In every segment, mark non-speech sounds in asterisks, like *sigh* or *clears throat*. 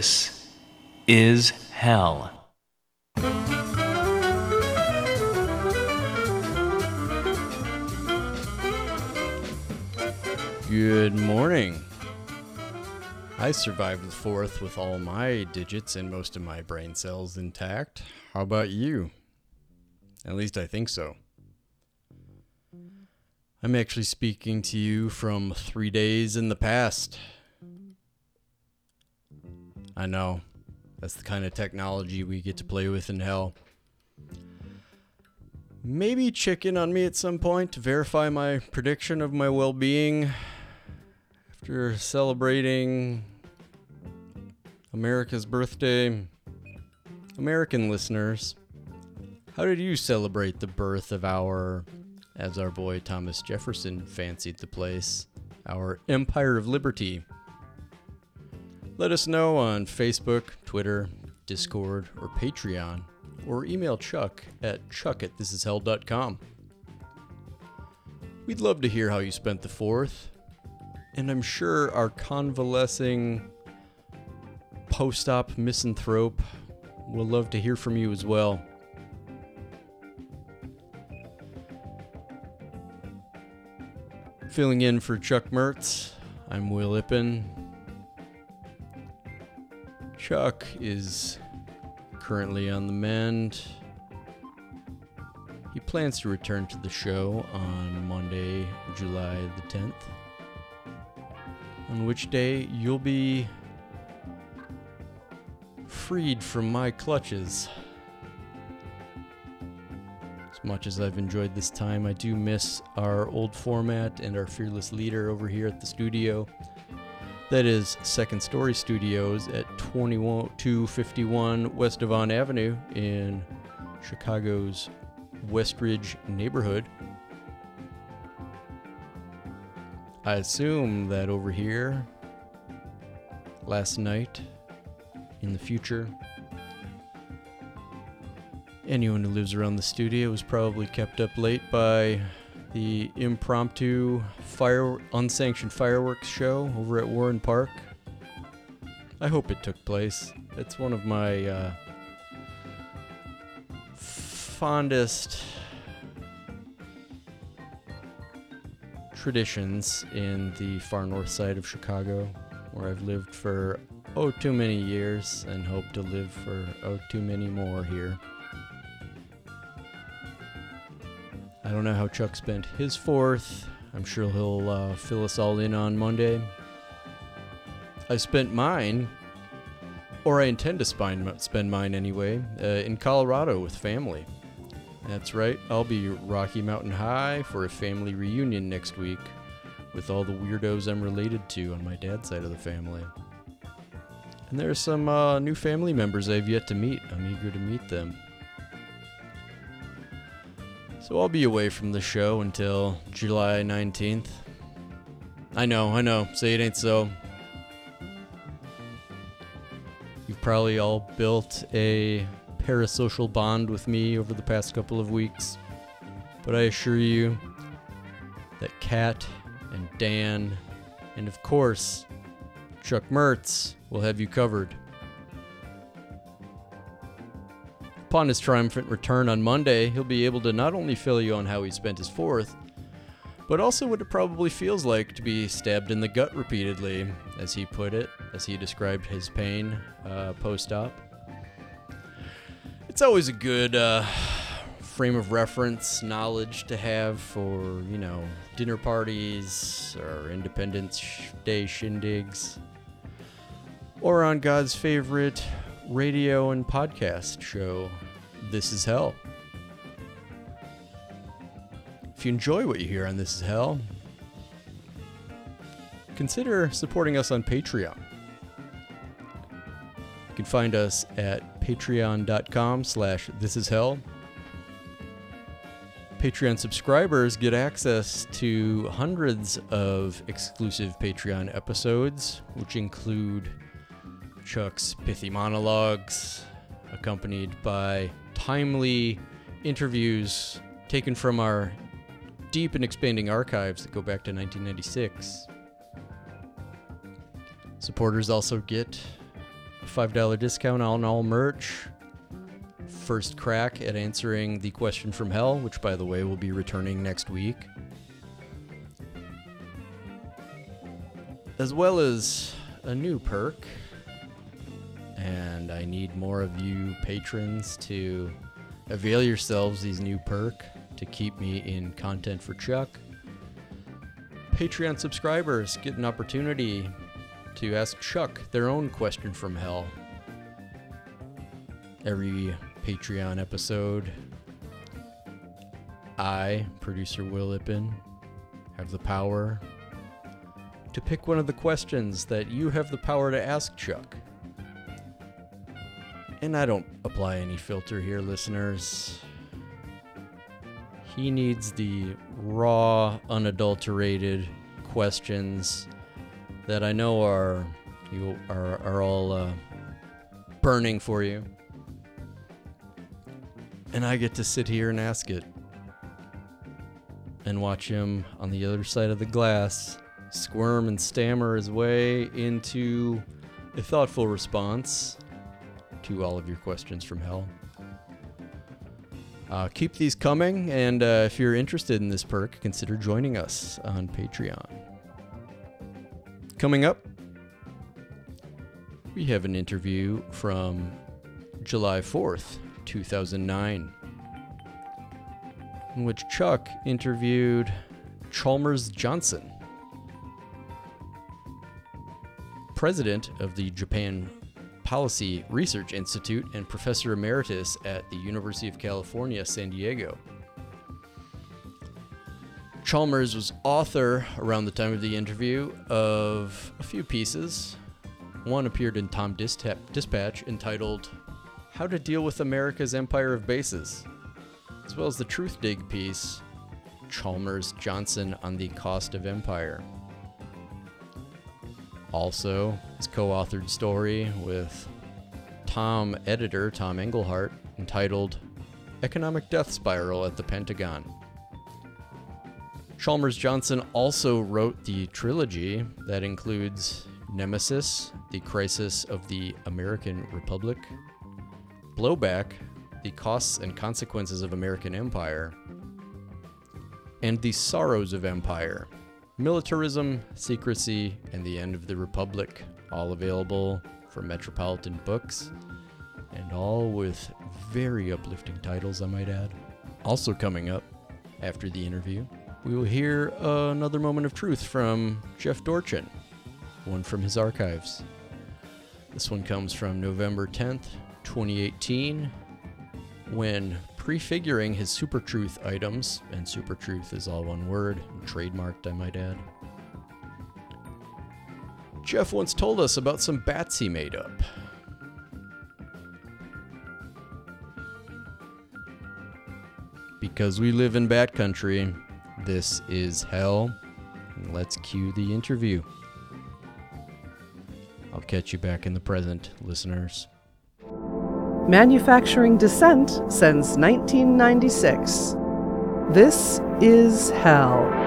This is hell. Good morning. I survived the fourth with all my digits and most of my brain cells intact. How about you? At least I think so. I'm actually speaking to you from three days in the past. I know. That's the kind of technology we get to play with in hell. Maybe check in on me at some point to verify my prediction of my well being after celebrating America's birthday. American listeners, how did you celebrate the birth of our, as our boy Thomas Jefferson fancied the place, our Empire of Liberty? Let us know on Facebook, Twitter, Discord, or Patreon, or email Chuck at chuck at thisishell.com. We'd love to hear how you spent the 4th, and I'm sure our convalescing post op misanthrope will love to hear from you as well. Filling in for Chuck Mertz, I'm Will Ippen. Chuck is currently on the mend. He plans to return to the show on Monday, July the 10th, on which day you'll be freed from my clutches. As much as I've enjoyed this time, I do miss our old format and our fearless leader over here at the studio. That is Second Story Studios at 2251 West Devon Avenue in Chicago's West Ridge neighborhood. I assume that over here, last night, in the future, anyone who lives around the studio was probably kept up late by the impromptu fire unsanctioned fireworks show over at Warren Park. I hope it took place. It's one of my uh, fondest traditions in the far north side of Chicago, where I've lived for oh too many years and hope to live for oh too many more here. I don't know how Chuck spent his fourth. I'm sure he'll uh, fill us all in on Monday. I spent mine, or I intend to spend, mine anyway, uh, in Colorado with family. That's right, I'll be Rocky Mountain High for a family reunion next week with all the weirdos I'm related to on my dad's side of the family. And there are some uh, new family members I've yet to meet. I'm eager to meet them. So I'll be away from the show until July 19th. I know, I know, say it ain't so. You've probably all built a parasocial bond with me over the past couple of weeks. But I assure you that Kat and Dan, and of course, Chuck Mertz will have you covered. Upon his triumphant return on Monday, he'll be able to not only fill you on how he spent his fourth, but also what it probably feels like to be stabbed in the gut repeatedly, as he put it, as he described his pain uh, post op. It's always a good uh, frame of reference knowledge to have for, you know, dinner parties or Independence Day shindigs, or on God's favorite radio and podcast show, This Is Hell. If you enjoy what you hear on This Is Hell, consider supporting us on Patreon. You can find us at patreon.com slash this is hell. Patreon subscribers get access to hundreds of exclusive Patreon episodes, which include Chuck's pithy monologues, accompanied by timely interviews taken from our deep and expanding archives that go back to 1996. Supporters also get a $5 discount on all merch. First crack at answering the question from hell, which, by the way, will be returning next week. As well as a new perk. And I need more of you patrons to avail yourselves these new perk to keep me in content for Chuck. Patreon subscribers get an opportunity to ask Chuck their own question from hell. Every Patreon episode, I, producer Will Lippin, have the power to pick one of the questions that you have the power to ask Chuck. And I don't apply any filter here, listeners. He needs the raw, unadulterated questions that I know are you are are all uh, burning for you, and I get to sit here and ask it, and watch him on the other side of the glass squirm and stammer his way into a thoughtful response to all of your questions from hell. Uh, keep these coming, and uh, if you're interested in this perk, consider joining us on Patreon. Coming up, we have an interview from July 4th, 2009, in which Chuck interviewed Chalmers Johnson, president of the Japan Policy Research Institute and professor emeritus at the University of California, San Diego. Chalmers was author around the time of the interview of a few pieces. One appeared in TomDispatch entitled How to Deal with America's Empire of Bases, as well as the Truthdig piece Chalmers Johnson on the Cost of Empire. Also, his co authored story with Tom editor Tom Engelhardt entitled Economic Death Spiral at the Pentagon. Chalmers Johnson also wrote the trilogy that includes Nemesis, The Crisis of the American Republic, Blowback, The Costs and Consequences of American Empire, and The Sorrows of Empire, Militarism, Secrecy, and the End of the Republic, all available from Metropolitan Books, and all with very uplifting titles, I might add. Also coming up after the interview, we will hear another moment of truth from Jeff Dorchen, one from his archives. This one comes from November 10th, 2018, when prefiguring his Super Truth items, and Super Truth is all one word, trademarked, I might add. Jeff once told us about some bats he made up. Because we live in bat country, this is hell. Let's cue the interview. I'll catch you back in the present, listeners. Manufacturing Dissent since 1996. This is hell.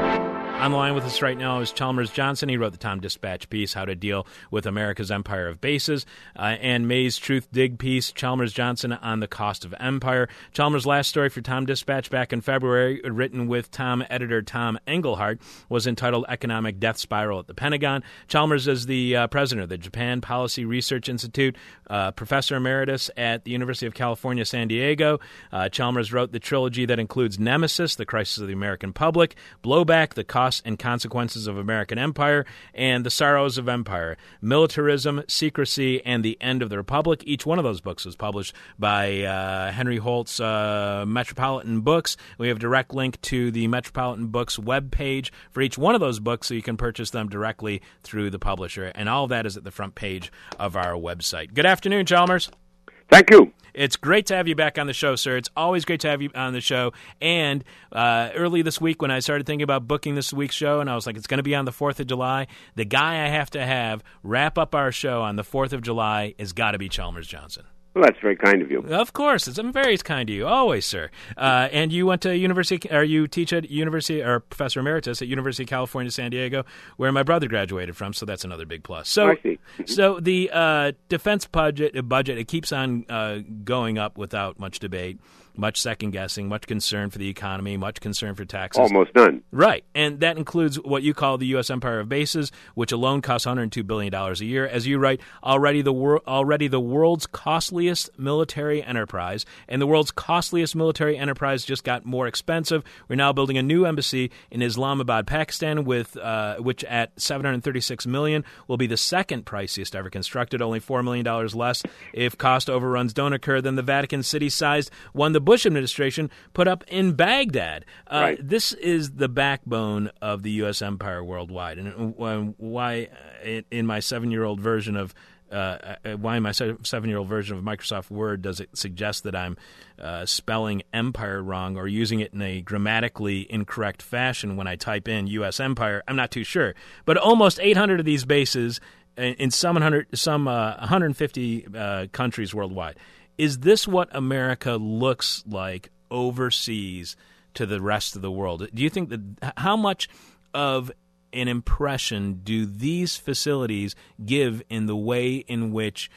On the line with us right now is Chalmers Johnson. He wrote the TomDispatch piece, How to Deal with America's Empire of Bases, uh, and May's Truthdig piece, Chalmers Johnson on the Cost of Empire. Chalmers' last story for TomDispatch back in February, written with Tom editor Tom Engelhardt, was entitled Economic Death Spiral at the Pentagon. Chalmers is the uh, president of the Japan Policy Research Institute, uh, professor emeritus at the University of California, San Diego. Uh, Chalmers wrote the trilogy that includes Nemesis, The Crisis of the American Public, Blowback, The Cost and Consequences of American Empire, and The Sorrows of Empire Militarism, Secrecy, and the End of the Republic. Each one of those books was published by uh, Henry Holt's uh, Metropolitan Books. We have a direct link to the Metropolitan Books webpage for each one of those books so you can purchase them directly through the publisher. And all of that is at the front page of our website. Good afternoon, Chalmers. Thank you. It's great to have you back on the show, sir. It's always great to have you on the show. And uh, early this week, when I started thinking about booking this week's show, and I was like, it's going to be on the 4th of July, the guy I have to have wrap up our show on the 4th of July has got to be Chalmers Johnson. Well, that's very kind of you. Of course, it's I'm very kind to you, always, sir. Uh, and you went to university, or you teach at university, or professor emeritus at University of California, San Diego, where my brother graduated from. So that's another big plus. So, see. so the uh, defense budget, budget, it keeps on uh, going up without much debate much second guessing, much concern for the economy, much concern for taxes. Almost none. Right. And that includes what you call the U.S. empire of bases, which alone costs $102 billion a year. As you write, already the, wor- already the world's costliest military enterprise, and the world's costliest military enterprise just got more expensive. We're now building a new embassy in Islamabad, Pakistan, with uh, which at 736 million will be the second priciest ever constructed, only $4 million less if cost overruns don't occur than the Vatican City sized one the Bush administration put up in Baghdad. Uh, Right. This is the backbone of the U.S. empire worldwide, and uh, why, uh, in- my seven-year-old version of uh, uh, why in my seven-year-old version of Microsoft Word does it suggest that I'm uh, spelling empire wrong or using it in a grammatically incorrect fashion when I type in U.S. empire? I'm not too sure, but almost 800 of these bases in in some 100, some uh, 150 uh, countries worldwide. Is this what America looks like overseas to the rest of the world? Do you think that how much of an impression do these facilities give in the way in which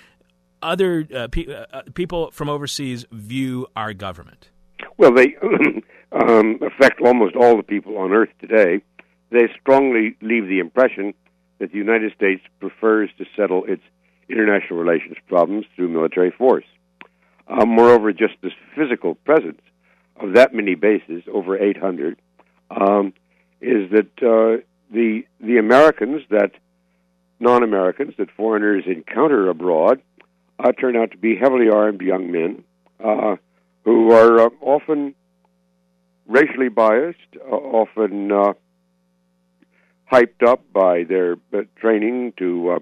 other uh, pe- uh, people from overseas view our government? Well, they *clears throat* um, affect almost all the people on Earth today. They strongly leave the impression that the United States prefers to settle its international relations problems through military force. Uh, moreover, just the physical presence of that many bases, over 800, um, is that uh, the the Americans that non-Americans that foreigners encounter abroad uh, turn out to be heavily armed young men uh, who are uh, often racially biased, uh, often hyped up by their training to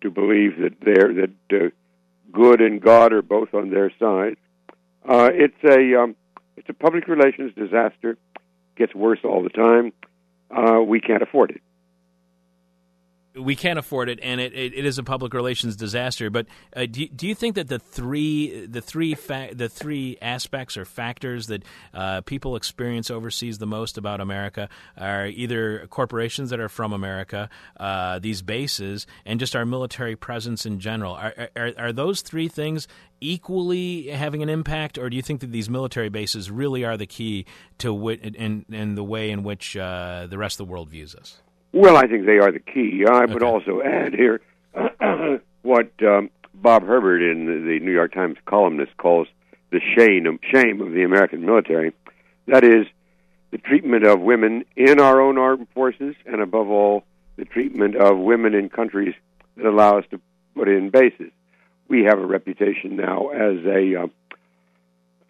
to believe that they're that good and God are both on their side. Uh, it's a um, it's a public relations disaster. Gets worse all the time. Uh, we can't afford it. We can't afford it, and it, it, it is a public relations disaster. But uh, do, do you think that the three the three fa- the three aspects or factors that uh, people experience overseas the most about America are either corporations that are from America, uh, these bases, and just our military presence in general? Are, are are those three things equally having an impact, or do you think that these military bases really are the key to wi- in in the way in which uh, the rest of the world views us? Well, I think they are the key. I would Okay. also *laughs* add here *clears throat* what um, Bob Herbert in the, New York Times columnist calls the shame of, shame of the American military. That is the treatment of women in our own armed forces, and above all, the treatment of women in countries that allow us to put in bases. We have a reputation now as a uh,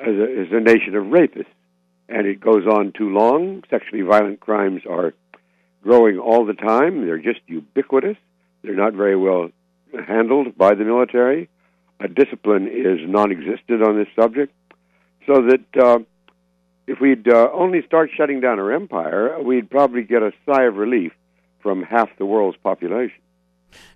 as a, as a nation of rapists, and it goes on too long. Sexually violent crimes are growing all the time. They're just ubiquitous. They're not very well handled by the military. A discipline is non-existent on this subject, so that uh, if we'd uh, only start shutting down our empire, we'd probably get a sigh of relief from half the world's population.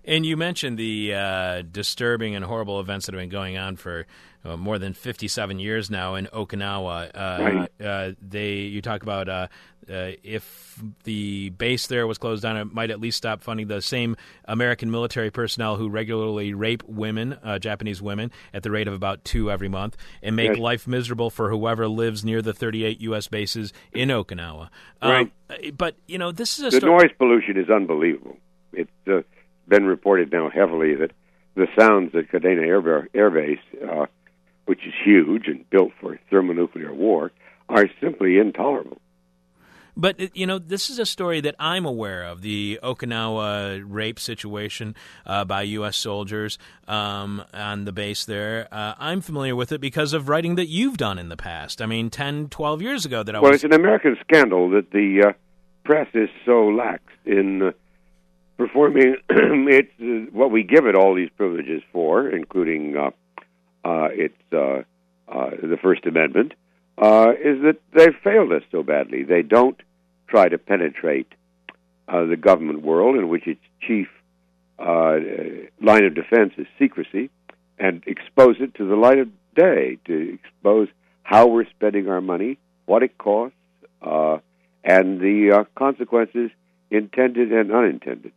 And you mentioned the uh, disturbing and horrible events that have been going on for uh, more than 57 years now in Okinawa. Uh, Right. uh, they, you talk about uh, uh, if the base there was closed down, it might at least stop funding the same American military personnel who regularly rape women, uh, Japanese women, at the rate of about two every month, and make Yes. life miserable for whoever lives near the 38 U.S. bases in Okinawa. Um, Right. But you know, this is a The story. noise pollution is unbelievable. It's uh, been reported now heavily that the sounds at Kadena Air, Air Base, uh, which is huge and built for thermonuclear war, are simply intolerable. But you know, this is a story that I'm aware of: the Okinawa rape situation uh, by U.S. soldiers um, on the base there. Uh, I'm familiar with it because of writing that you've done in the past. I mean, 10, 12 years ago that I Well, was. it's an American scandal that the uh, press is so lax in uh, performing *clears throat* it's uh, what we give it all these privileges for, including uh, uh, its uh, uh, the First Amendment, uh, is that they've failed us so badly. They don't try to penetrate uh, the government world, in which its chief uh, line of defense is secrecy. and expose it to the light of day, to expose how we're spending our money, what it costs, uh, and the uh, consequences intended and unintended.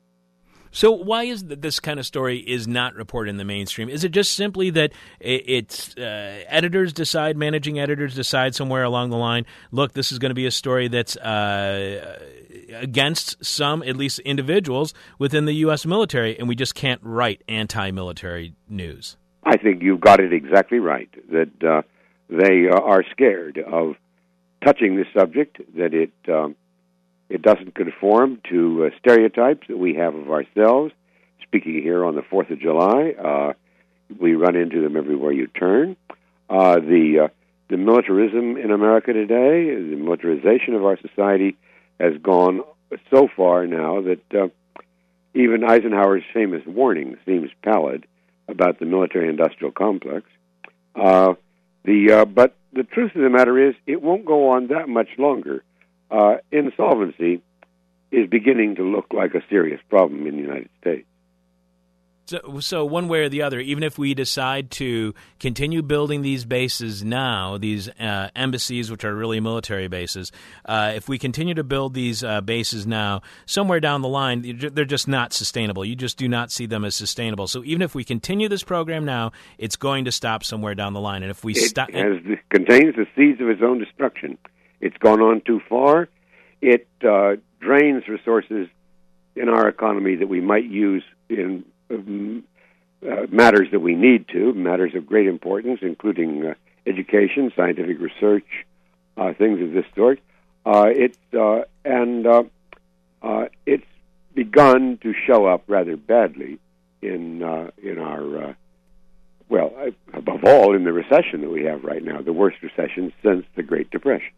So why is this kind of story is not reported in the mainstream? Is it just simply that it's uh, editors decide, managing editors decide somewhere along the line, look, this is going to be a story that's uh, against some, at least individuals within the U.S. military, and we just can't write anti-military news? I think you've got it exactly right. That uh, they are scared of touching this subject. That it um, it doesn't conform to uh, stereotypes that we have of ourselves. Speaking here on the 4th of July, uh, we run into them everywhere you turn. Uh, the, uh, the militarism in America today, the militarization of our society, has gone so far now that uh, even Eisenhower's famous warning seems pallid about the military industrial complex. Uh, the, but the truth of the matter is, it won't go on that much longer uh, insolvency is beginning to look like a serious problem in the United States. So, so one way or the other, even if we decide to continue building these bases now, these uh, embassies, which are really military bases, uh, if we continue to build these uh, bases now, somewhere down the line, they're just not sustainable. You just do not see them as sustainable. So even if we continue this program now, it's going to stop somewhere down the line. And if we stop, it contains the seeds of its own destruction. It's gone on too far. It uh, drains resources in our economy that we might use in um, uh, matters that we need to, matters of great importance, including uh, education, scientific research, uh, things of this sort. Uh, it uh, and it's begun to show up rather badly in in our well, above all, in the recession that we have right now, the worst recession since the Great Depression.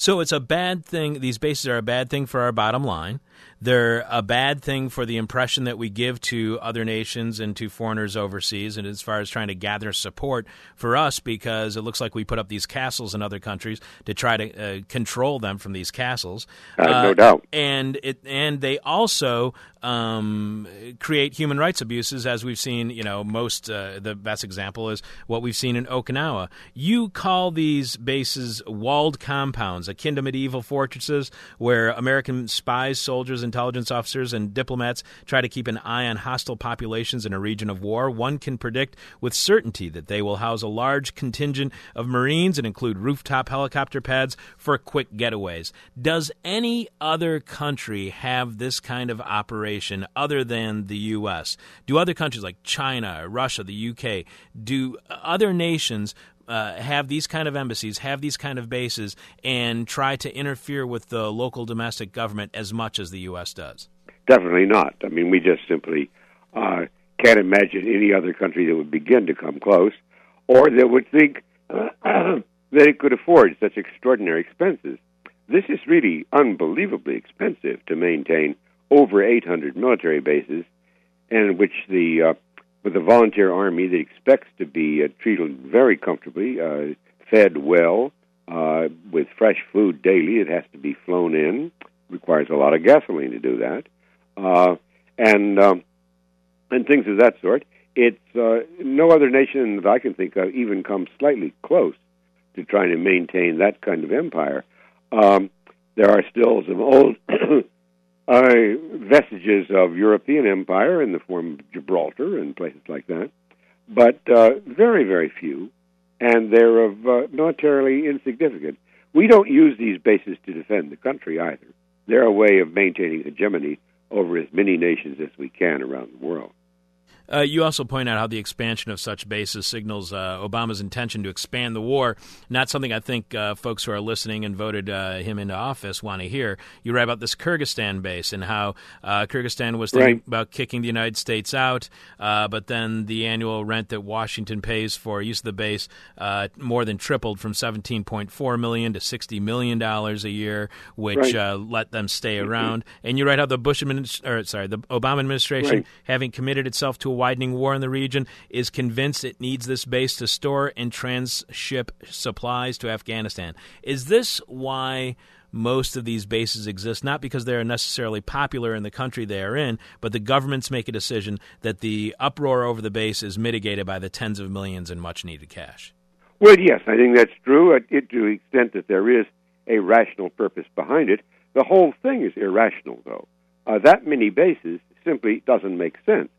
So it's a bad thing. These bases are a bad thing for our bottom line. They're a bad thing for the impression that we give to other nations and to foreigners overseas, and as far as trying to gather support for us, because it looks like we put up these castles in other countries to try to uh, control them from these castles. Uh, no doubt. And it and they also um, create human rights abuses, as we've seen. You know, most uh, the best example is what we've seen in Okinawa. You call these bases walled compounds, akin to medieval fortresses, where American spies, soldiers, intelligence officers, and diplomats try to keep an eye on hostile populations in a region of war. One can predict with certainty that they will house a large contingent of Marines and include rooftop helicopter pads for quick getaways. Does any other country have this kind of operation other than the U.S.? Do other countries like China, Russia, the UK, do other nations uh, have these kind of embassies, have these kind of bases, and try to interfere with the local domestic government as much as the U.S. does? Definitely not. I mean, we just simply uh, can't imagine any other country that would begin to come close, or that would think uh, *clears throat* that it could afford such extraordinary expenses. This is really unbelievably expensive to maintain over 800 military bases, and in which the uh, with a volunteer army that expects to be uh, treated very comfortably, uh, fed well, uh, with fresh food daily. It has to be flown in. Requires a lot of gasoline to do that, uh, and um, and things of that sort. It's uh, no other nation that I can think of even comes slightly close to trying to maintain that kind of empire. Um, there are still some old *clears throat* uh, vestiges of European empire in the form of Gibraltar and places like that, but uh, very, very few, and they're of uh, militarily insignificant. We don't use these bases to defend the country either. They're a way of maintaining hegemony over as many nations as we can around the world. Uh, you also point out how the expansion of such bases signals uh, Obama's intention to expand the war. Not something I think uh, folks who are listening and voted uh, him into office want to hear. You write about this Kyrgyzstan base and how uh, Kyrgyzstan was thinking right. about kicking the United States out, uh, but then the annual rent that Washington pays for use of the base more than tripled from 17.4 million to 60 million dollars a year, which right. let them stay around. And you write how the Bush administration, or sorry, the Obama administration, right. having committed itself to a widening war in the region, is convinced it needs this base to store and transship supplies to Afghanistan. Is this why most of these bases exist not because they are necessarily popular in the country they are in, but the governments make a decision that the uproar over the base is mitigated by the tens of millions in much needed cash. Well, yes, I think that's true uh, it, to the extent that there is a rational purpose behind it. The whole thing is irrational, though. Uh, that many bases simply doesn't make sense.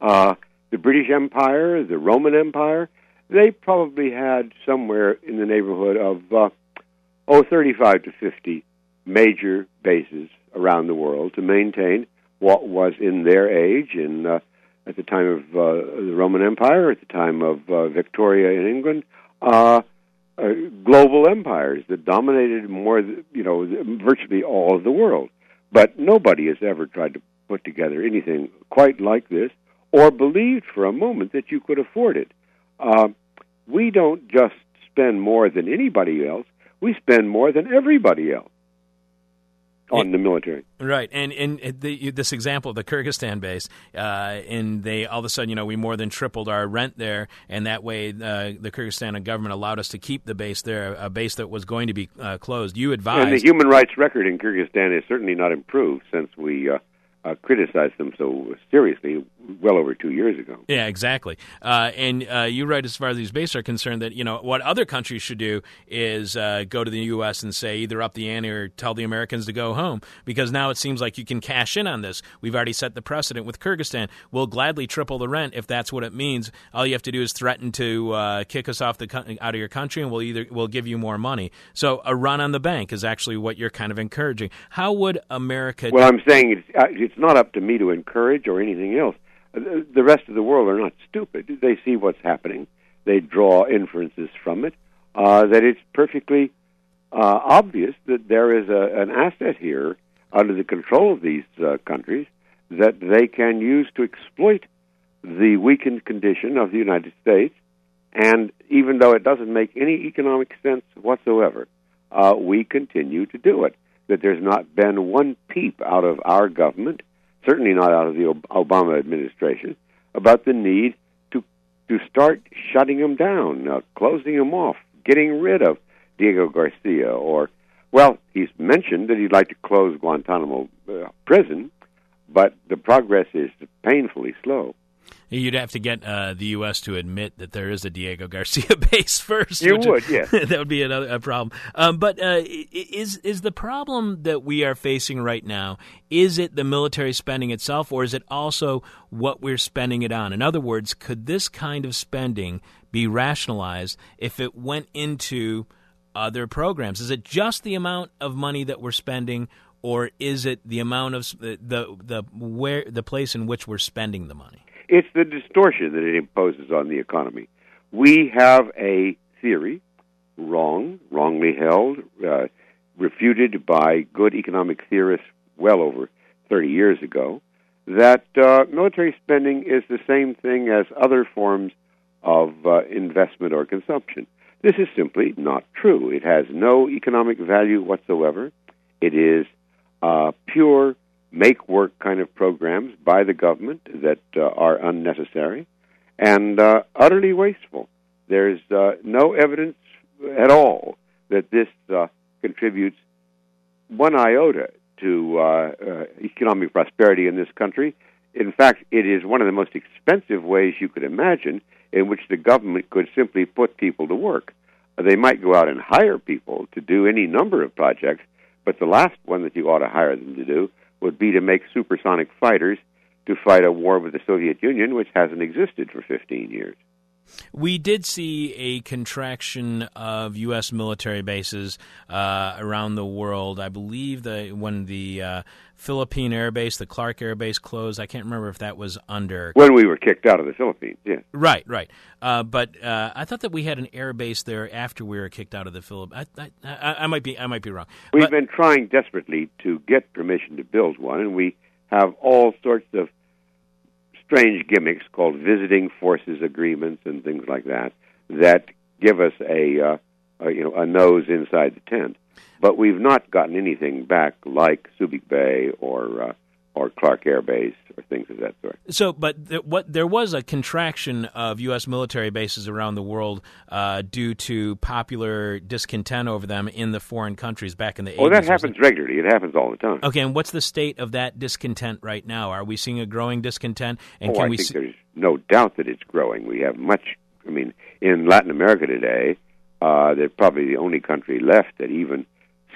Uh, the British Empire, the Roman Empire, they probably had somewhere in the neighborhood of, uh, oh, 35 to 50 major bases around the world to maintain what was in their age, in, uh, at the time of uh, the Roman Empire, at the time of uh, Victoria in England, uh, uh, global empires that dominated more, you know, virtually all of the world. But nobody has ever tried to put together anything quite like this or believed for a moment that you could afford it. Uh, we don't just spend more than anybody else, we spend more than everybody else on the military. Right, and and this example of the Kyrgyzstan base, uh, and they all of a sudden, you know, we more than tripled our rent there, and that way, uh, the Kyrgyzstan government allowed us to keep the base there, a base that was going to be uh, closed. You advised, and the human rights record in Kyrgyzstan is certainly not improved since we uh, uh, criticized them so seriously well over two years ago. Yeah, exactly. Uh, and uh, you write, as far as these bases are concerned, that you know what other countries should do is uh, go to the U.S. and say either up the ante or tell the Americans to go home, because now it seems like you can cash in on this. We've already set the precedent with Kyrgyzstan. We'll gladly triple the rent if that's what it means. All you have to do is threaten to uh, kick us off the out of your country, and we'll either we'll give you more money. So a run on the bank is actually what you're kind of encouraging. How would America? Well, I'm saying it's uh, it's not up to me to encourage or anything else the rest of the world are not stupid. They see what's happening. They draw inferences from it. Uh, that it's perfectly uh, obvious that there is a, an asset here under the control of these uh, countries that they can use to exploit the weakened condition of the United States. And even though it doesn't make any economic sense whatsoever, uh, we continue to do it. That there's not been one peep out of our government certainly not out of the Obama administration, about the need to to start shutting them down, uh, closing them off, getting rid of Diego Garcia, or well, he's mentioned that he'd like to close Guantanamo uh, prison, but the progress is painfully slow. You'd have to get uh, the U.S. to admit that there is a Diego *laughs* Garcia base first. You would, yes. *laughs* that would be another a problem. Um, but uh, is is the problem that we are facing right now? Is it the military spending itself, or is it also what we're spending it on? In other words, could this kind of spending be rationalized if it went into other programs? Is it just the amount of money that we're spending, or is it the amount of the the, the where the place in which we're spending the money? It's the distortion that it imposes on the economy. We have a theory, wrong, wrongly held, uh, refuted by good economic theorists well over 30 years ago, that uh, military spending is the same thing as other forms of uh, investment or consumption. This is simply not true. It has no economic value whatsoever. It is uh, pure make work kind of programs by the government that uh, are unnecessary and uh, utterly wasteful. There's uh, no evidence at all that this uh, contributes one iota to uh, uh, economic prosperity in this country. In fact, it is one of the most expensive ways you could imagine in which the government could simply put people to work. They might go out and hire people to do any number of projects, but the last one that you ought to hire them to do would be to make supersonic fighters to fight a war with the Soviet Union, which hasn't existed for 15 years. We did see a contraction of U.S. military bases uh, around the world. I believe that when the uh, Philippine Air Base, the Clark Air Base closed. I can't remember if that was under when we were kicked out of the Philippines. Yeah, right, right. Uh, but uh, I thought that we had an air base there after we were kicked out of the Philippines. I, I, I, might be, I might be wrong. We've but, been trying desperately to get permission to build one, and we have all sorts of strange gimmicks called visiting forces agreements and things like that that give us a, uh, a you know a nose inside the tent. But we've not gotten anything back like Subic Bay or uh, or Clark Air Base or things of that sort. So, but th- what there was a contraction of U.S. military bases around the world uh, due to popular discontent over them in the foreign countries back in the 80s. Oh, that happens regularly. It happens all the time. Okay, and what's the state of that discontent right now? Are we seeing a growing discontent? And oh, can I we think see- there's no doubt that it's growing. We have much. I mean, in Latin America today, uh, they're probably the only country left that even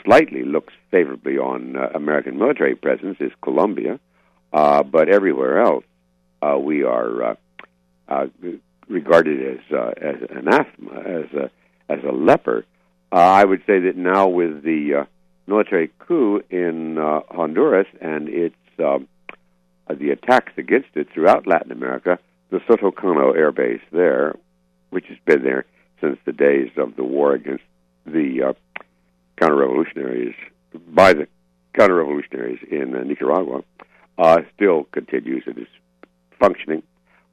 slightly looks favorably on uh, American military presence is Colombia, uh, but everywhere else uh, we are uh, uh, regarded as uh, as anathema, as a as a leper. I would say that now with the military coup in Honduras and its um, the attacks against it throughout Latin America, the Soto Cano Air Base there, which has been there since the days of the war against the counter-revolutionaries by the counter-revolutionaries in uh, Nicaragua, uh, still continues and is functioning,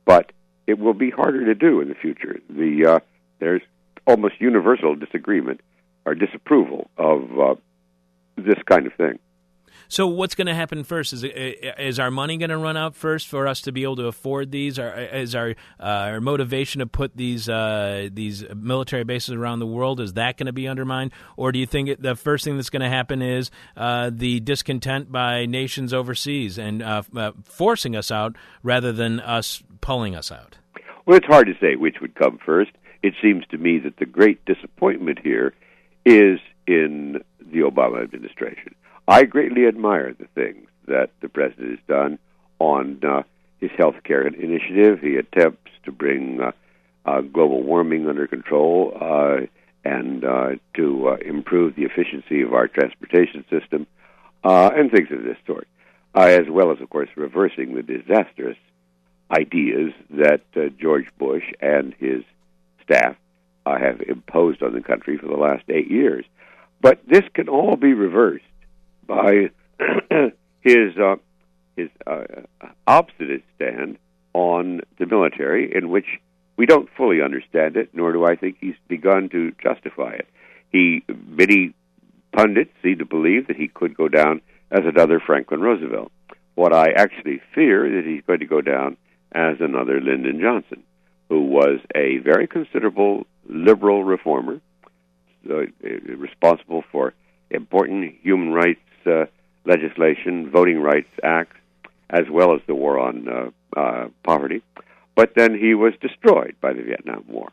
but it will be harder to do in the future. The uh, there's almost universal disagreement or disapproval of uh, this kind of thing. So what's going to happen first? Is is our money going to run out first for us to be able to afford these? Or is our uh, our motivation to put these uh, these military bases around the world is that going to be undermined? Or do you think the first thing that's going to happen is uh, the discontent by nations overseas and uh, uh, forcing us out rather than us pulling us out? Well, it's hard to say which would come first. It seems to me that the great disappointment here is in the Obama administration. I greatly admire the things that the president has done on uh, his health care initiative. He attempts to bring uh, uh, global warming under control uh, and uh, to uh, improve the efficiency of our transportation system uh, and things of this sort, uh, as well as, of course, reversing the disastrous ideas that uh, George Bush and his staff uh, have imposed on the country for the last eight years. But this can all be reversed by *clears throat* his uh, his uh, obstinate stand on the military, in which we don't fully understand it, nor do I think he's begun to justify it. He many pundits seem to believe that he could go down as another Franklin Roosevelt. What I actually fear is that he's going to go down as another Lyndon Johnson, who was a very considerable liberal reformer, uh, responsible for important human rights uh, legislation, voting rights acts, as well as the war on uh, uh, poverty. But then he was destroyed by the Vietnam War.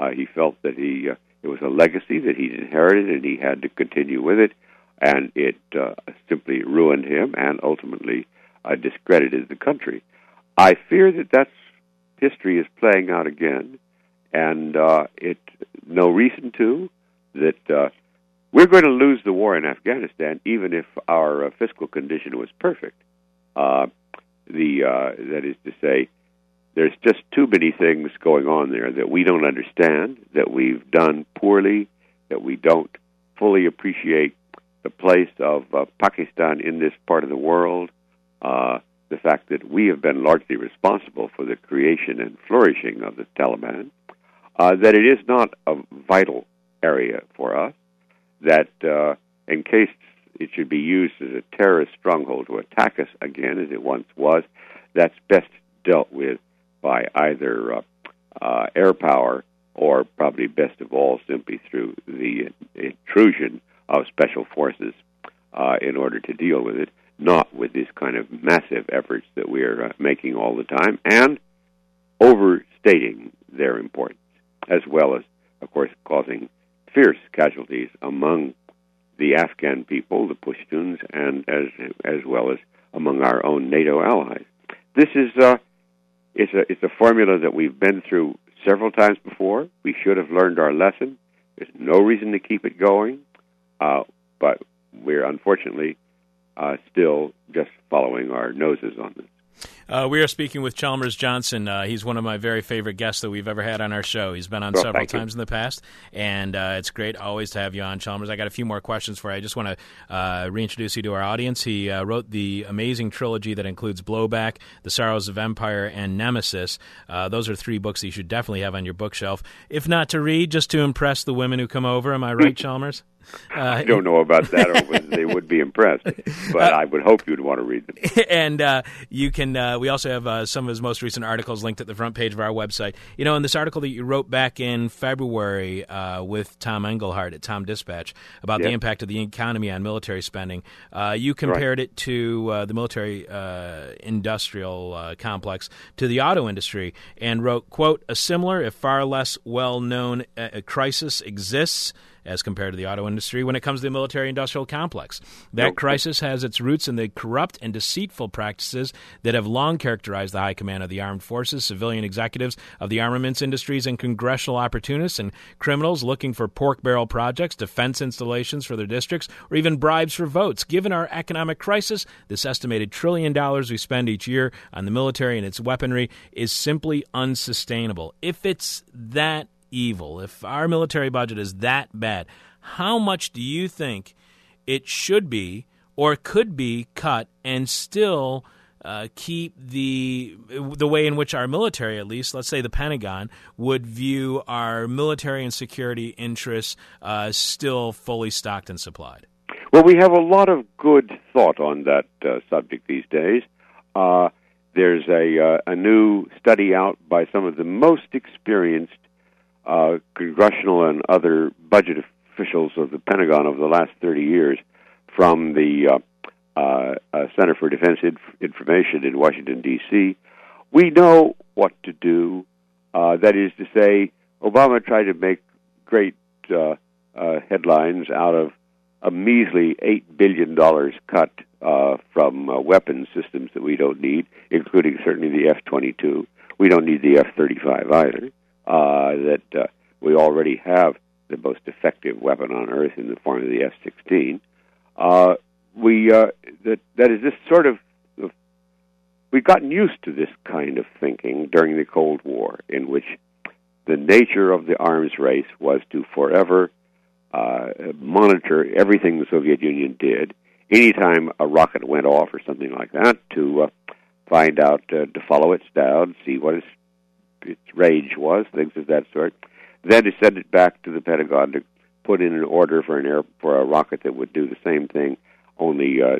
Uh, he felt that he uh, it was a legacy that he'd inherited, and he had to continue with it, and it uh, simply ruined him and ultimately uh, discredited the country. I fear that that's history is playing out again, and uh, it no reason to that uh, we're going to lose the war in Afghanistan, even if our uh, fiscal condition was perfect. Uh, the uh, that is to say, there's just too many things going on there that we don't understand, that we've done poorly, that we don't fully appreciate the place of uh, Pakistan in this part of the world. Uh, the fact that we have been largely responsible for the creation and flourishing of the Taliban, uh, that it is not a vital area for us, that uh, in case it should be used as a terrorist stronghold to attack us again, as it once was, that's best dealt with by either uh, uh, air power or probably best of all simply through the intrusion of special forces uh, in order to deal with it, not with these kind of massive efforts that we are uh, making all the time and overstating their importance, as well as, of course, causing fierce casualties among the Afghan people, the Pashtuns, and as as well as among our own NATO allies. This is uh, it's a it's a formula that we've been through several times before. We should have learned our lesson. There's no reason to keep it going, uh, but we're unfortunately uh, still just following our noses on this. Uh, we are speaking with Chalmers Johnson. Uh, he's one of my very favorite guests that we've ever had on our show. He's been on well, several you. times in the past, and uh, it's great always to have you on, Chalmers. I got a few more questions for you. I just want to uh, reintroduce you to our audience. He uh, wrote the amazing trilogy that includes Blowback, The Sorrows of Empire, and Nemesis. Uh, those are three books that you should definitely have on your bookshelf. If not to read, just to impress the women who come over. Am I right, *laughs* Chalmers? Uh, I don't know about that, or whether they would be impressed, but I would hope you'd want to read them. *laughs* and uh, you can. Uh, we also have uh, some of his most recent articles linked at the front page of our website. You know, in this article that you wrote back in February uh, with Tom Engelhardt at TomDispatch about the impact of the economy on military spending, uh, you compared it to uh, the military uh, industrial uh, complex to the auto industry, and wrote, "quote A similar, if far less well-known, uh, crisis exists." As compared to the auto industry, when it comes to the military industrial complex. That Nope. crisis has its roots in the corrupt and deceitful practices that have long characterized the high command of the armed forces, civilian executives of the armaments industries, and congressional opportunists and criminals looking for pork barrel projects, defense installations for their districts, or even bribes for votes. Given our economic crisis, this estimated trillion dollars we spend each year on the military and its weaponry is simply unsustainable. If it's that evil, if our military budget is that bad, how much do you think it should be or could be cut and still uh, keep the the way in which our military, at least, let's say the Pentagon, would view our military and security interests uh, still fully stocked and supplied? Well, we have a lot of good thought on that uh, subject these days. Uh, there's a, uh, a new study out by some of the most experienced uh, congressional and other budget officials of the Pentagon over the last 30 years from the uh, uh, uh, Center for Defense Inf- Information in Washington, D.C. We know what to do. Uh, that is to say, Obama tried to make great headlines out of a measly eight billion dollars cut uh, from uh, weapons systems that we don't need, including certainly the F twenty two. We don't need the F thirty five either. Uh, that uh, we already have the most effective weapon on earth in the form of the F sixteen. Uh, we uh, that that is this sort of of- we've gotten used to this kind of thinking during the Cold War, in which the nature of the arms race was to forever uh, monitor everything the Soviet Union did. Anytime a rocket went off or something like that, to uh, find out, uh, to follow its down, see what its, its range was, things of that sort. Then to send it back to the Pentagon to put in an order for an air for a rocket that would do the same thing, only uh,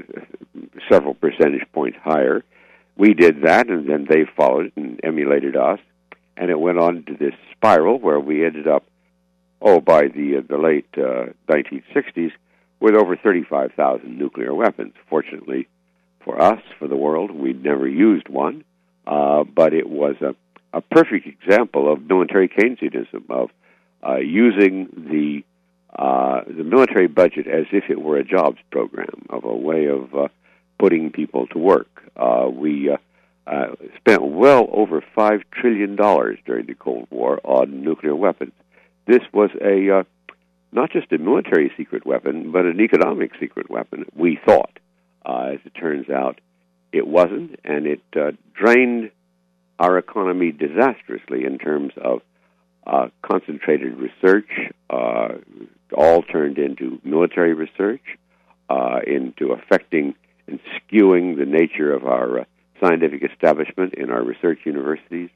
several percentage points higher. We did that, and then they followed and emulated us, and it went on to this spiral where we ended up oh, by the uh, the late uh, 1960s, with over 35,000 nuclear weapons. Fortunately for us, for the world, we'd never used one, uh, but it was a, a perfect example of military Keynesianism, of uh, using the uh, the military budget as if it were a jobs program, of a way of uh, putting people to work. Uh, we uh, uh, spent well over five trillion dollars during the Cold War on nuclear weapons this was a not just a military secret weapon, but an economic secret weapon. We thought, as it turns out, it wasn't, and it drained our economy disastrously in terms of uh, concentrated research, uh, all turned into military research, uh, into affecting and skewing the nature of our uh, scientific establishment in our research universities,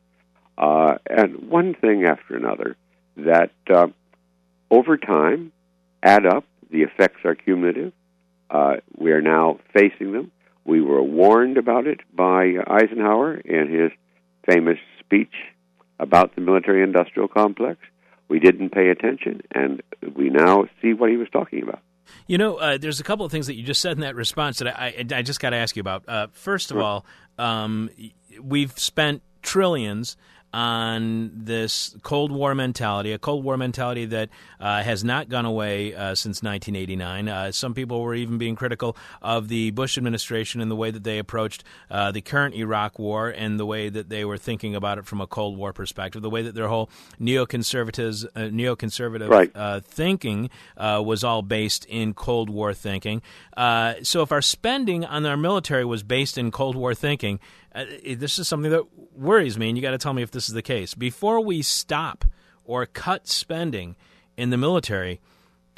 uh, and one thing after another that uh, over time add up. The effects are cumulative. We are now facing them. We were warned about it by Eisenhower in his famous speech about the military industrial complex. We didn't pay attention, and we now see what he was talking about. You know, uh, there's a couple of things that you just said in that response that I, I, I just got to ask you about. Uh, first of Sure. all, um, we've spent trillions on this Cold War mentality, a Cold War mentality that uh, has not gone away uh, since 1989. Uh, some people were even being critical of the Bush administration and the way that they approached uh, the current Iraq War and the way that they were thinking about it from a Cold War perspective, the way that their whole neoconservatives, uh, neoconservative Right. uh, thinking uh, was all based in Cold War thinking. Uh, so if our spending on our military was based in Cold War thinking, uh, this is something that worries me, and you got to tell me if this is the case. Before we stop or cut spending in the military,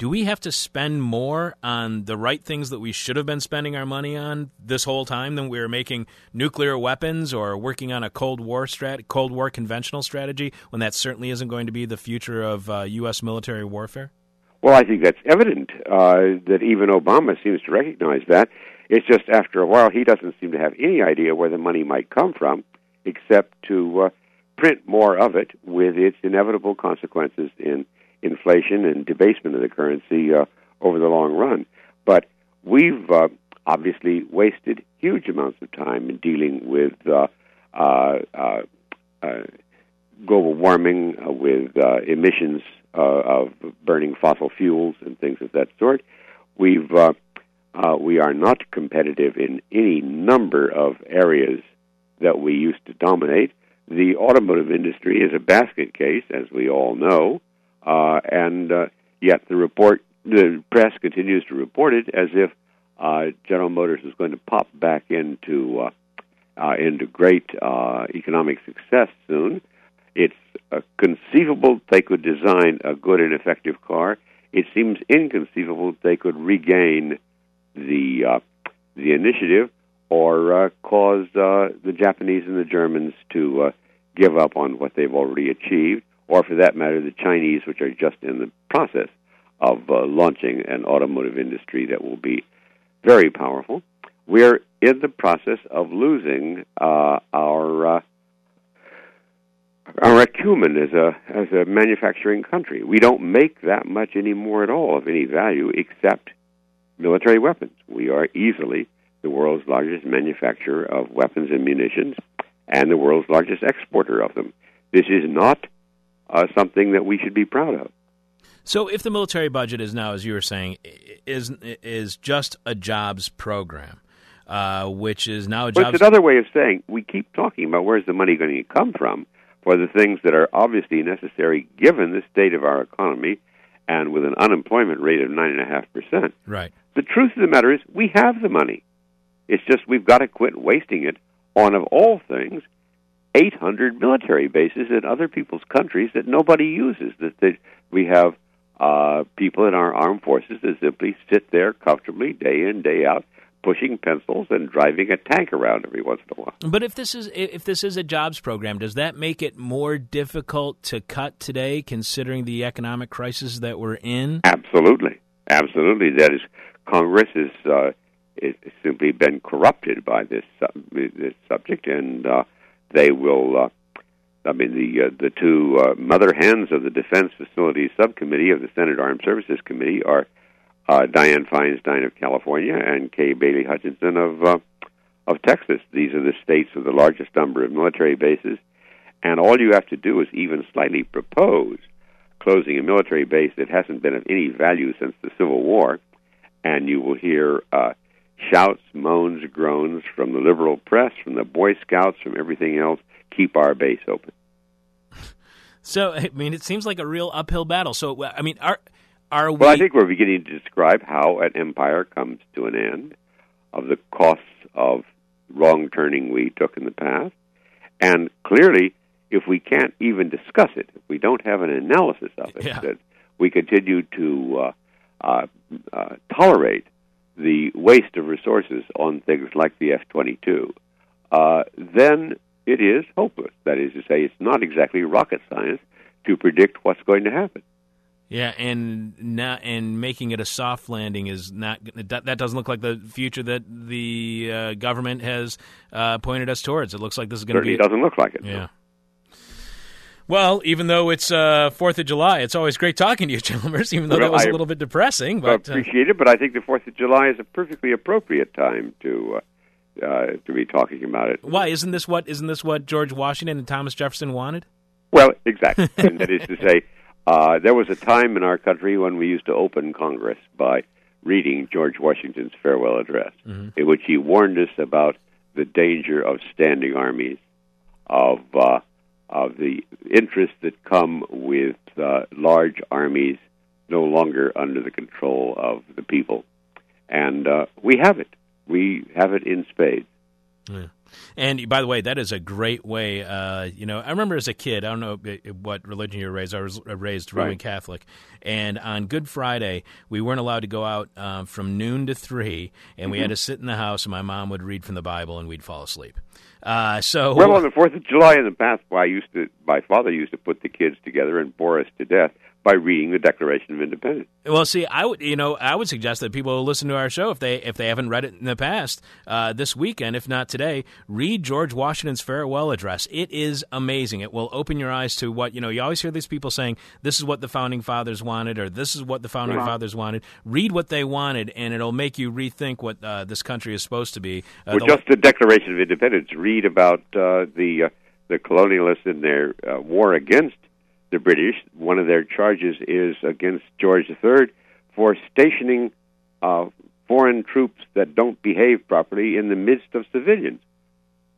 do we have to spend more on the right things that we should have been spending our money on this whole time than we were making nuclear weapons or working on a Cold War strat- Cold War conventional strategy when that certainly isn't going to be the future of uh, U.S. military warfare? Well, I think that's evident uh, that even Obama seems to recognize that. It's just after a while he doesn't seem to have any idea where the money might come from, except to uh, print more of it with its inevitable consequences in inflation and debasement of the currency uh, over the long run. But we've uh, obviously wasted huge amounts of time in dealing with uh, uh, uh, uh global warming, uh, with uh, emissions uh, of burning fossil fuels and things of that sort. We've we are not competitive in any number of areas that we used to dominate. The automotive industry is a basket case, as we all know, and yet the report the press continues to report it as if uh, General Motors is going to pop back into uh, uh, into great uh, economic success soon. It's uh, conceivable they could design a good and effective car. It seems inconceivable they could regain the uh, the initiative or uh, cause uh, the Japanese and the Germans to uh, give up on what they've already achieved, or for that matter, the Chinese, which are just in the process of uh, launching an automotive industry that will be very powerful. We're in the process of losing uh, our uh, our acumen as a as a manufacturing country. We don't make that much anymore at all of any value except military weapons. We are easily the world's largest manufacturer of weapons and munitions and the world's largest exporter of them. This is not uh, something that we should be proud of. So, if the military budget is now, as you were saying, is is just a jobs program, uh, which is now a jobs. it's another way of saying we keep talking about where's the money going to come from for the things that are obviously necessary given the state of our economy and with an unemployment rate of nine and a half percent. Right. The truth of the matter is we have the money. It's just we've got to quit wasting it on, of all things, 800 military bases in other people's countries that nobody uses. That we have uh, people in our armed forces that simply sit there comfortably day in day out pushing pencils and driving a tank around every once in a while. But if this is if this is a jobs program, does that make it more difficult to cut today, considering the economic crisis that we're in? Absolutely, absolutely. That is, Congress is uh, is simply been corrupted by this uh, this subject, and uh, they will uh, I mean, the uh, the two uh, mother hens of the Defense Facilities Subcommittee of the Senate Armed Services Committee are uh, Dianne Feinstein of California and Kay Bailey Hutchison of uh, of Texas. These are the states with the largest number of military bases, and all you have to do is even slightly propose closing a military base that hasn't been of any value since the Civil War, and you will hear uh, shouts, moans, groans from the liberal press, from the Boy Scouts, from everything else keep our base open. So, I mean, it seems like a real uphill battle. So, I mean, are are we? Well, I think we're beginning to describe how an empire comes to an end, of the costs of wrong turning we took in the past, and clearly, if we can't even discuss it, if we don't have an analysis of it, yeah. that we continue to uh, uh, uh, tolerate the waste of resources on things like the F twenty two, uh, then it is hopeless. That is to say, it's not exactly rocket science to predict what's going to happen. Yeah, and not and making it a soft landing is not that, that doesn't look like the future that the uh, government has uh, pointed us towards. It looks like this is going to be. It doesn't look like it. Yeah. Well, even though it's uh, Fourth of July, it's always great talking to you, *laughs* Chalmers. Even though well, that was I a little bit depressing, but uh, appreciate it. But I think the Fourth of July is a perfectly appropriate time to uh, uh, to be talking about it. Why isn't this what isn't this what George Washington and Thomas Jefferson wanted? Well, exactly, *laughs* and that is to say, uh, there was a time in our country when we used to open Congress by reading George Washington's farewell address, mm-hmm. in which he warned us about the danger of standing armies, of uh, of the interests that come with uh, large armies no longer under the control of the people, and uh, we have it we have it in spades. Yeah. And by the way, that is a great way. Uh, you know, I remember as a kid, I don't know what religion you were raised. I was raised Roman right. Catholic, and on Good Friday we weren't allowed to go out um, from noon to three, and mm-hmm. we had to sit in the house, and my mom would read from the Bible, and we'd fall asleep. Uh, so well, on the Fourth of July in the past, I used to, my father used to put the kids together and bore us to death by reading the Declaration of Independence. Well, see, I would, you know, I would suggest that people who listen to our show if they if they haven't read it in the past, uh, this weekend, if not today, read George Washington's farewell address. It is amazing. It will open your eyes to what you know. You always hear these people saying, "This is what the founding fathers wanted," or "This is what the founding Uh-huh. fathers wanted." Read what they wanted, and it'll make you rethink what uh, this country is supposed to be. Uh, Well, the- just the Declaration of Independence. Read about uh, the uh, the colonialists in their uh, war against the British. One of their charges is against George III for stationing uh, foreign troops that don't behave properly in the midst of civilians.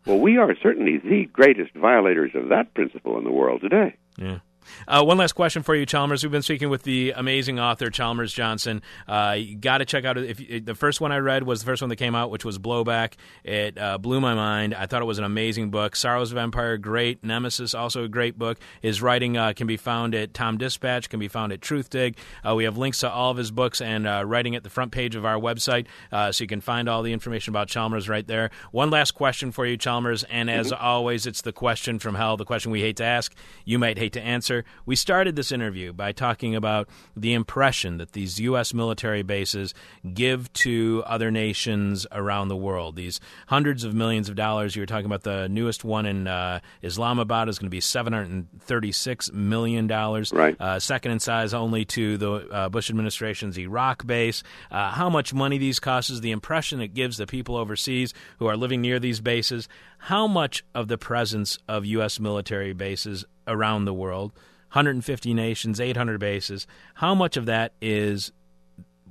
Well, we are certainly the greatest violators of that principle in the world today. Yeah. Uh, one last question for you, Chalmers. We've been speaking with the amazing author Chalmers Johnson. Uh, you got to check out if the first one I read was the first one that came out, which was Blowback. It uh, blew my mind. I thought it was an amazing book. Sorrows of Empire, great. Nemesis, also a great book. His writing uh, can be found at TomDispatch, can be found at Truthdig. Uh, we have links to all of his books and uh, writing at the front page of our website, uh, so you can find all the information about Chalmers right there. One last question for you, Chalmers, and as always, it's the question from hell, the question we hate to ask. You might hate to answer. We started this interview by talking about the impression that these U.S. military bases give to other nations around the world. These hundreds of millions of dollars. You were talking about the newest one in uh, Islamabad is going to be seven hundred and thirty-six million dollars. Right. Uh, second in size only to the uh, Bush administration's Iraq base. Uh, how much money these costs is the impression it gives the people overseas who are living near these bases. How much of the presence of U.S. military bases around the world, 150 nations, 800 bases, how much of that is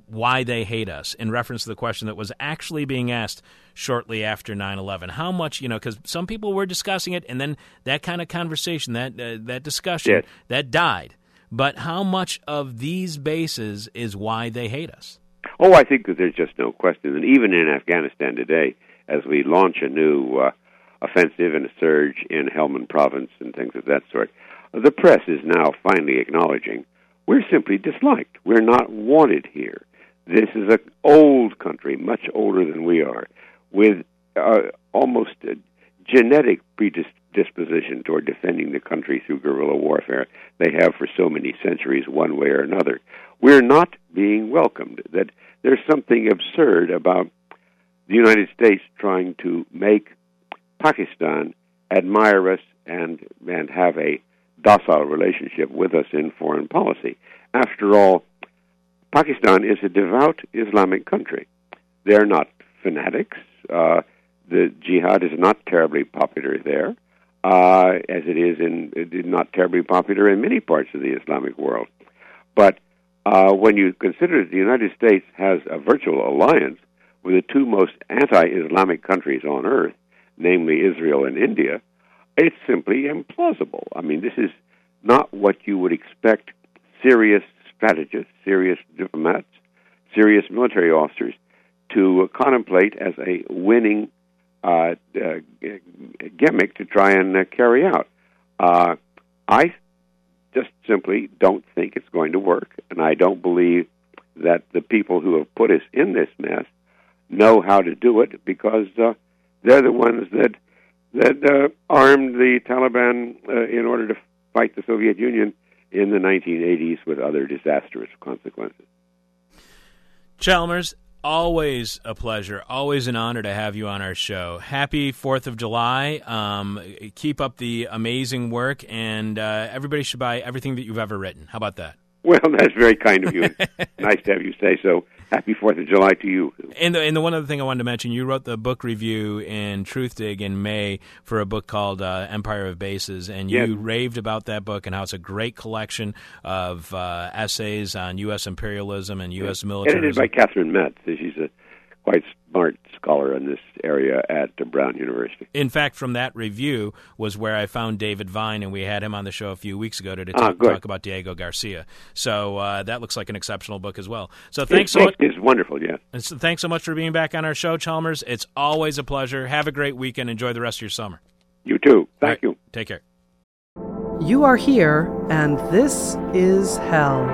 why they hate us in reference to the question that was actually being asked shortly after 9/11 how much you know cuz some people were discussing it and then that kind of conversation that uh, that discussion Yes. that died but how much of these bases is why they hate us Oh, I think that there's just no question. And even in Afghanistan today, as we launch a new uh, offensive and a surge in Helmand province and things of that sort, the press is now finally acknowledging we're simply disliked. We're not wanted here. This is an old country, much older than we are, with uh, almost a genetic predisposition toward defending the country through guerrilla warfare. They have for so many centuries, one way or another. We're not being welcomed. That there's something absurd about the United States trying to make Pakistan admire us and and have a docile relationship with us in foreign policy. After all, Pakistan is a devout Islamic country. They're not fanatics. Uh, the jihad is not terribly popular there, uh, as it is in it is not terribly popular in many parts of the Islamic world. But uh, when you consider that the United States has a virtual alliance with the two most anti-Islamic countries on earth, namely Israel and India, it's simply implausible. I mean, this is not what you would expect serious strategists, serious diplomats, serious military officers to uh, contemplate as a winning uh, uh, gimmick to try and uh, carry out. Uh, I just simply don't think it's going to work, and I don't believe that the people who have put us in this mess know how to do it because uh, they're the ones that that uh, armed the Taliban uh, in order to fight the Soviet Union in the 1980s with other disastrous consequences. Chalmers, always a pleasure, always an honor to have you on our show. Happy Fourth of July! Um, keep up the amazing work, and uh, everybody should buy everything that you've ever written. How about that? Well, that's very kind of you. *laughs* nice to have you say so. Happy Fourth of July to you. And the, and the one other thing I wanted to mention, you wrote the book review in Truthdig in May for a book called uh, Empire of Bases, and you Yes. raved about that book and how it's a great collection of uh, essays on U.S. imperialism and U.S. Edited militarism. by Catherine Lutz. She's a quite smart scholar in this area at Brown University. In fact, from that review was where I found David Vine, and we had him on the show a few weeks ago to, to Ah, talk, talk about Diego Garcia. So uh, that looks like an exceptional book as well. So thanks so much. book is wonderful, yeah. and so thanks so much for being back on our show, Chalmers. It's always a pleasure. Have a great weekend. Enjoy the rest of your summer. You too. Thank right, you. Take care. You are here, and this is hell.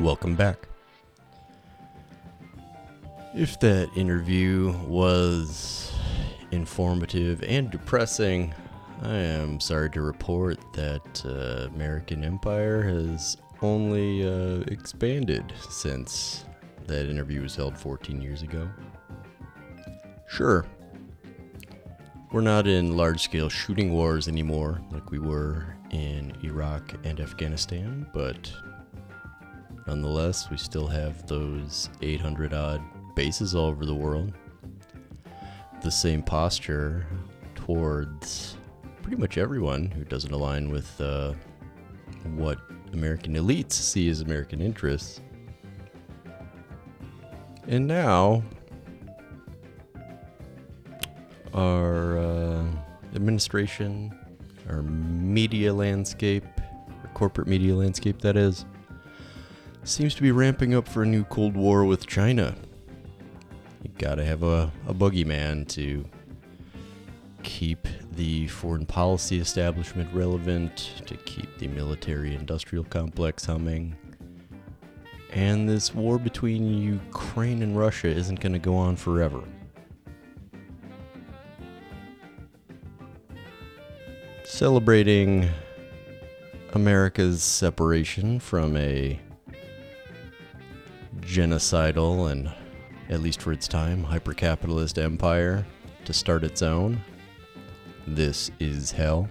Welcome back. If that interview was informative and depressing, I am sorry to report that uh, American Empire has only uh, expanded since that interview was held 14 years ago. Sure, we're not in large scale shooting wars anymore like we were in Iraq and Afghanistan, but nonetheless, we still have those 800 odd bases all over the world. The same posture towards pretty much everyone who doesn't align with uh, what American elites see as American interests. And now, our uh, administration, our media landscape, our corporate media landscape, that is, seems to be ramping up for a new Cold War with China. You gotta have a, a boogeyman to keep the foreign policy establishment relevant, to keep the military industrial complex humming. And this war between Ukraine and Russia isn't to go on forever. Celebrating America's separation from a genocidal and, at least for its time, hypercapitalist empire to start its own. This is hell.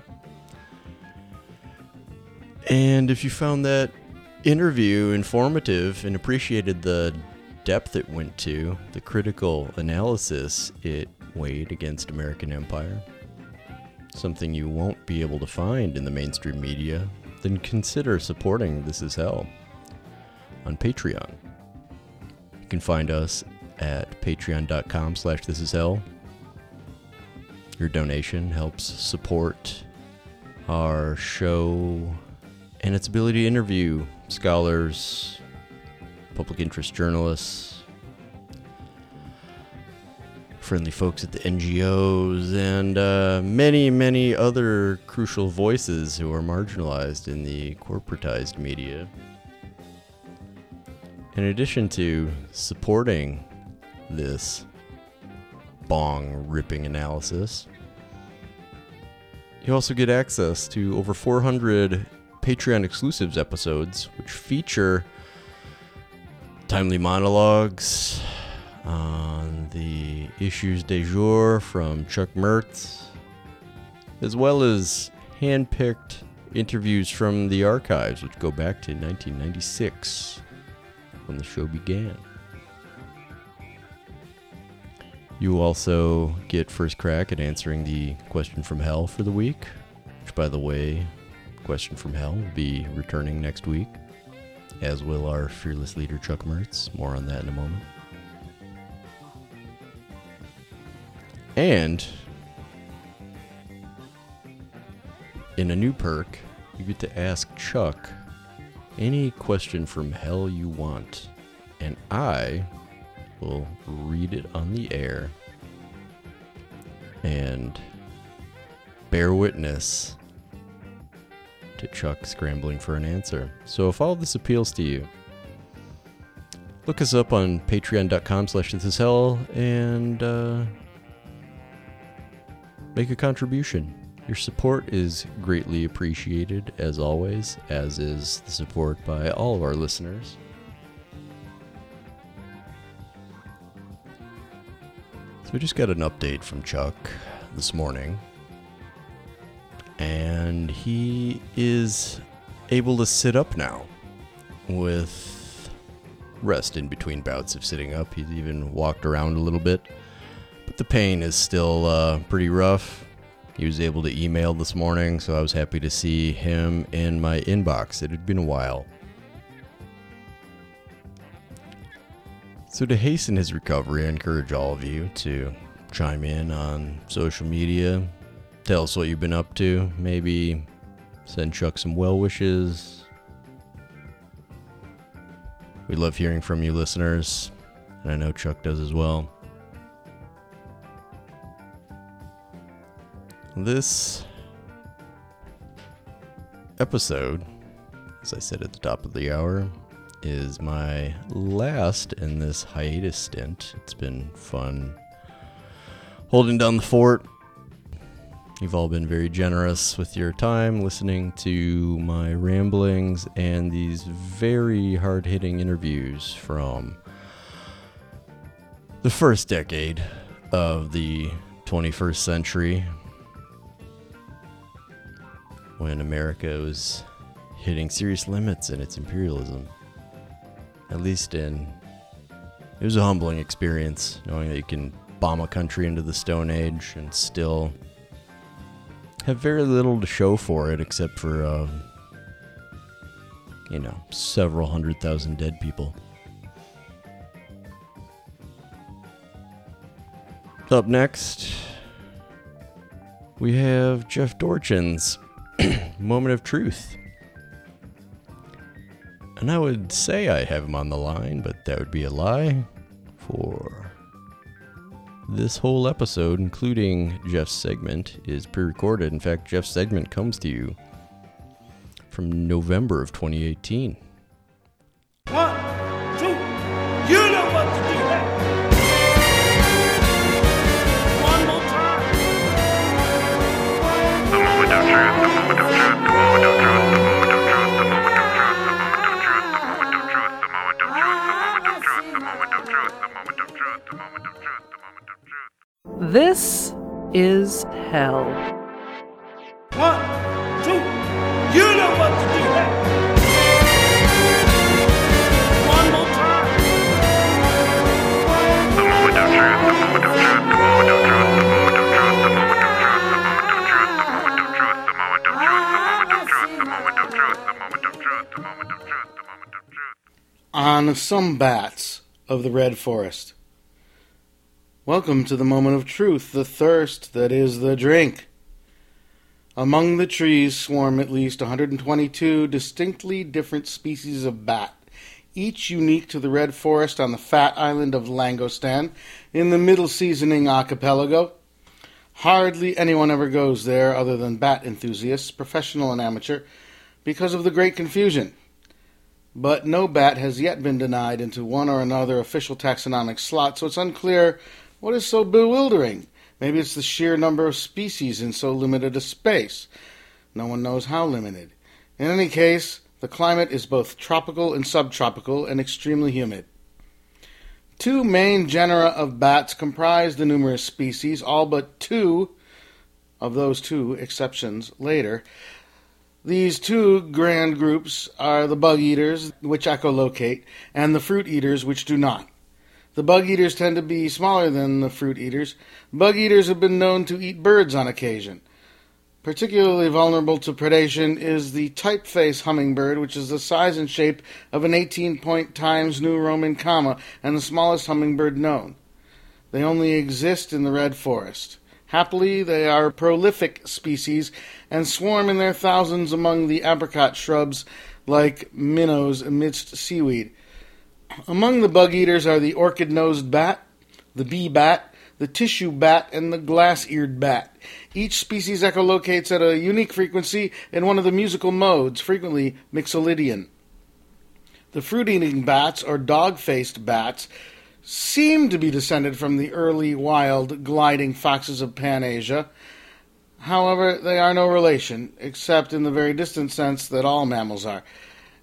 And if you found that interview informative and appreciated the depth it went to, the critical analysis it weighed against American empire, something you won't be able to find in the mainstream media, then consider supporting This Is Hell on Patreon. You can find us at patreon.com slash this is hell. Your donation helps support our show and its ability to interview scholars, public interest journalists, friendly folks at the NGOs, and uh, many, many other crucial voices who are marginalized in the corporatized media. In addition to supporting this bong ripping analysis, you also get access to over 400 Patreon exclusives episodes, which feature timely monologues on the issues de jour from Chuck Mertz, as well as hand-picked interviews from the archives, which go back to 1996 when the show began. You also get first crack at answering the question from hell for the week, which, by the way, question from hell will be returning next week, as will our fearless leader Chuck Mertz. More on that in a moment. And in a new perk, you get to ask Chuck any question from hell you want, and I will read it on the air and bear witness to Chuck scrambling for an answer. So if all this appeals to you, look us up on patreon.com slash this is hell and uh, make a contribution. Your support is greatly appreciated, as always, as is the support by all of our listeners. So we just got an update from Chuck this morning. And he is able to sit up now with rest in between bouts of sitting up. He's even walked around a little bit. But the pain is still uh, pretty rough. He was able to email this morning, so I was happy to see him in my inbox. It had been a while. So, to hasten his recovery, I encourage all of you to chime in on social media. Tell us what you've been up to. Maybe send Chuck some well wishes. We love hearing from you, listeners, and I know Chuck does as well. This episode, as I said at the top of the hour, is my last in this hiatus stint. It's been fun holding down the fort, You've all been very generous with your time listening to my ramblings and these very hard hitting interviews from the first decade of the 21st century when America was hitting serious limits in its imperialism. At least in. It was a humbling experience knowing that you can bomb a country into the Stone Age and still have very little to show for it except for, uh, you know, several hundred thousand dead people. Up next, we have Jeff Dorchin's *clears throat* Moment of Truth. And I would say I have him on the line, but that would be a lie for this whole episode, including Jeff's segment, is pre recorded. In fact, Jeff's segment comes to you from November of 2018. One, two, you know This is hell. One, two, you know what to do. One more time. The moment of truth, the moment of truth, the moment of truth, the moment of truth, the moment of truth, the moment of truth, the moment of truth, the moment of truth, the moment of truth, the moment of truth, the moment of truth. on some bats of the red forest. Welcome to the moment of truth, the thirst that is the drink. Among the trees swarm at least 122 distinctly different species of bat, each unique to the red forest on the fat island of Langostan in the middle seasoning archipelago. Hardly anyone ever goes there other than bat enthusiasts, professional and amateur, because of the great confusion. But no bat has yet been denied into one or another official taxonomic slot, so it's unclear what is so bewildering. Maybe it's the sheer number of species in so limited a space. No one knows how limited. In any case, the climate is both tropical and subtropical and extremely humid. Two main genera of bats comprise the numerous species, all but two of those two exceptions later. These two grand groups are the bug eaters, which echolocate, and the fruit eaters, which do not. The bug eaters tend to be smaller than the fruit eaters. Bug eaters have been known to eat birds on occasion. Particularly vulnerable to predation is the typeface hummingbird, which is the size and shape of an 18 point Times New Roman comma and the smallest hummingbird known. They only exist in the red forest. Happily, they are prolific species and swarm in their thousands among the apricot shrubs like minnows amidst seaweed. Among the bug eaters are the orchid nosed bat, the bee bat, the tissue bat, and the glass eared bat. Each species echolocates at a unique frequency in one of the musical modes, frequently mixolydian. The fruit eating bats, or dog faced bats, seem to be descended from the early wild gliding foxes of Pan Asia. However, they are no relation, except in the very distant sense that all mammals are.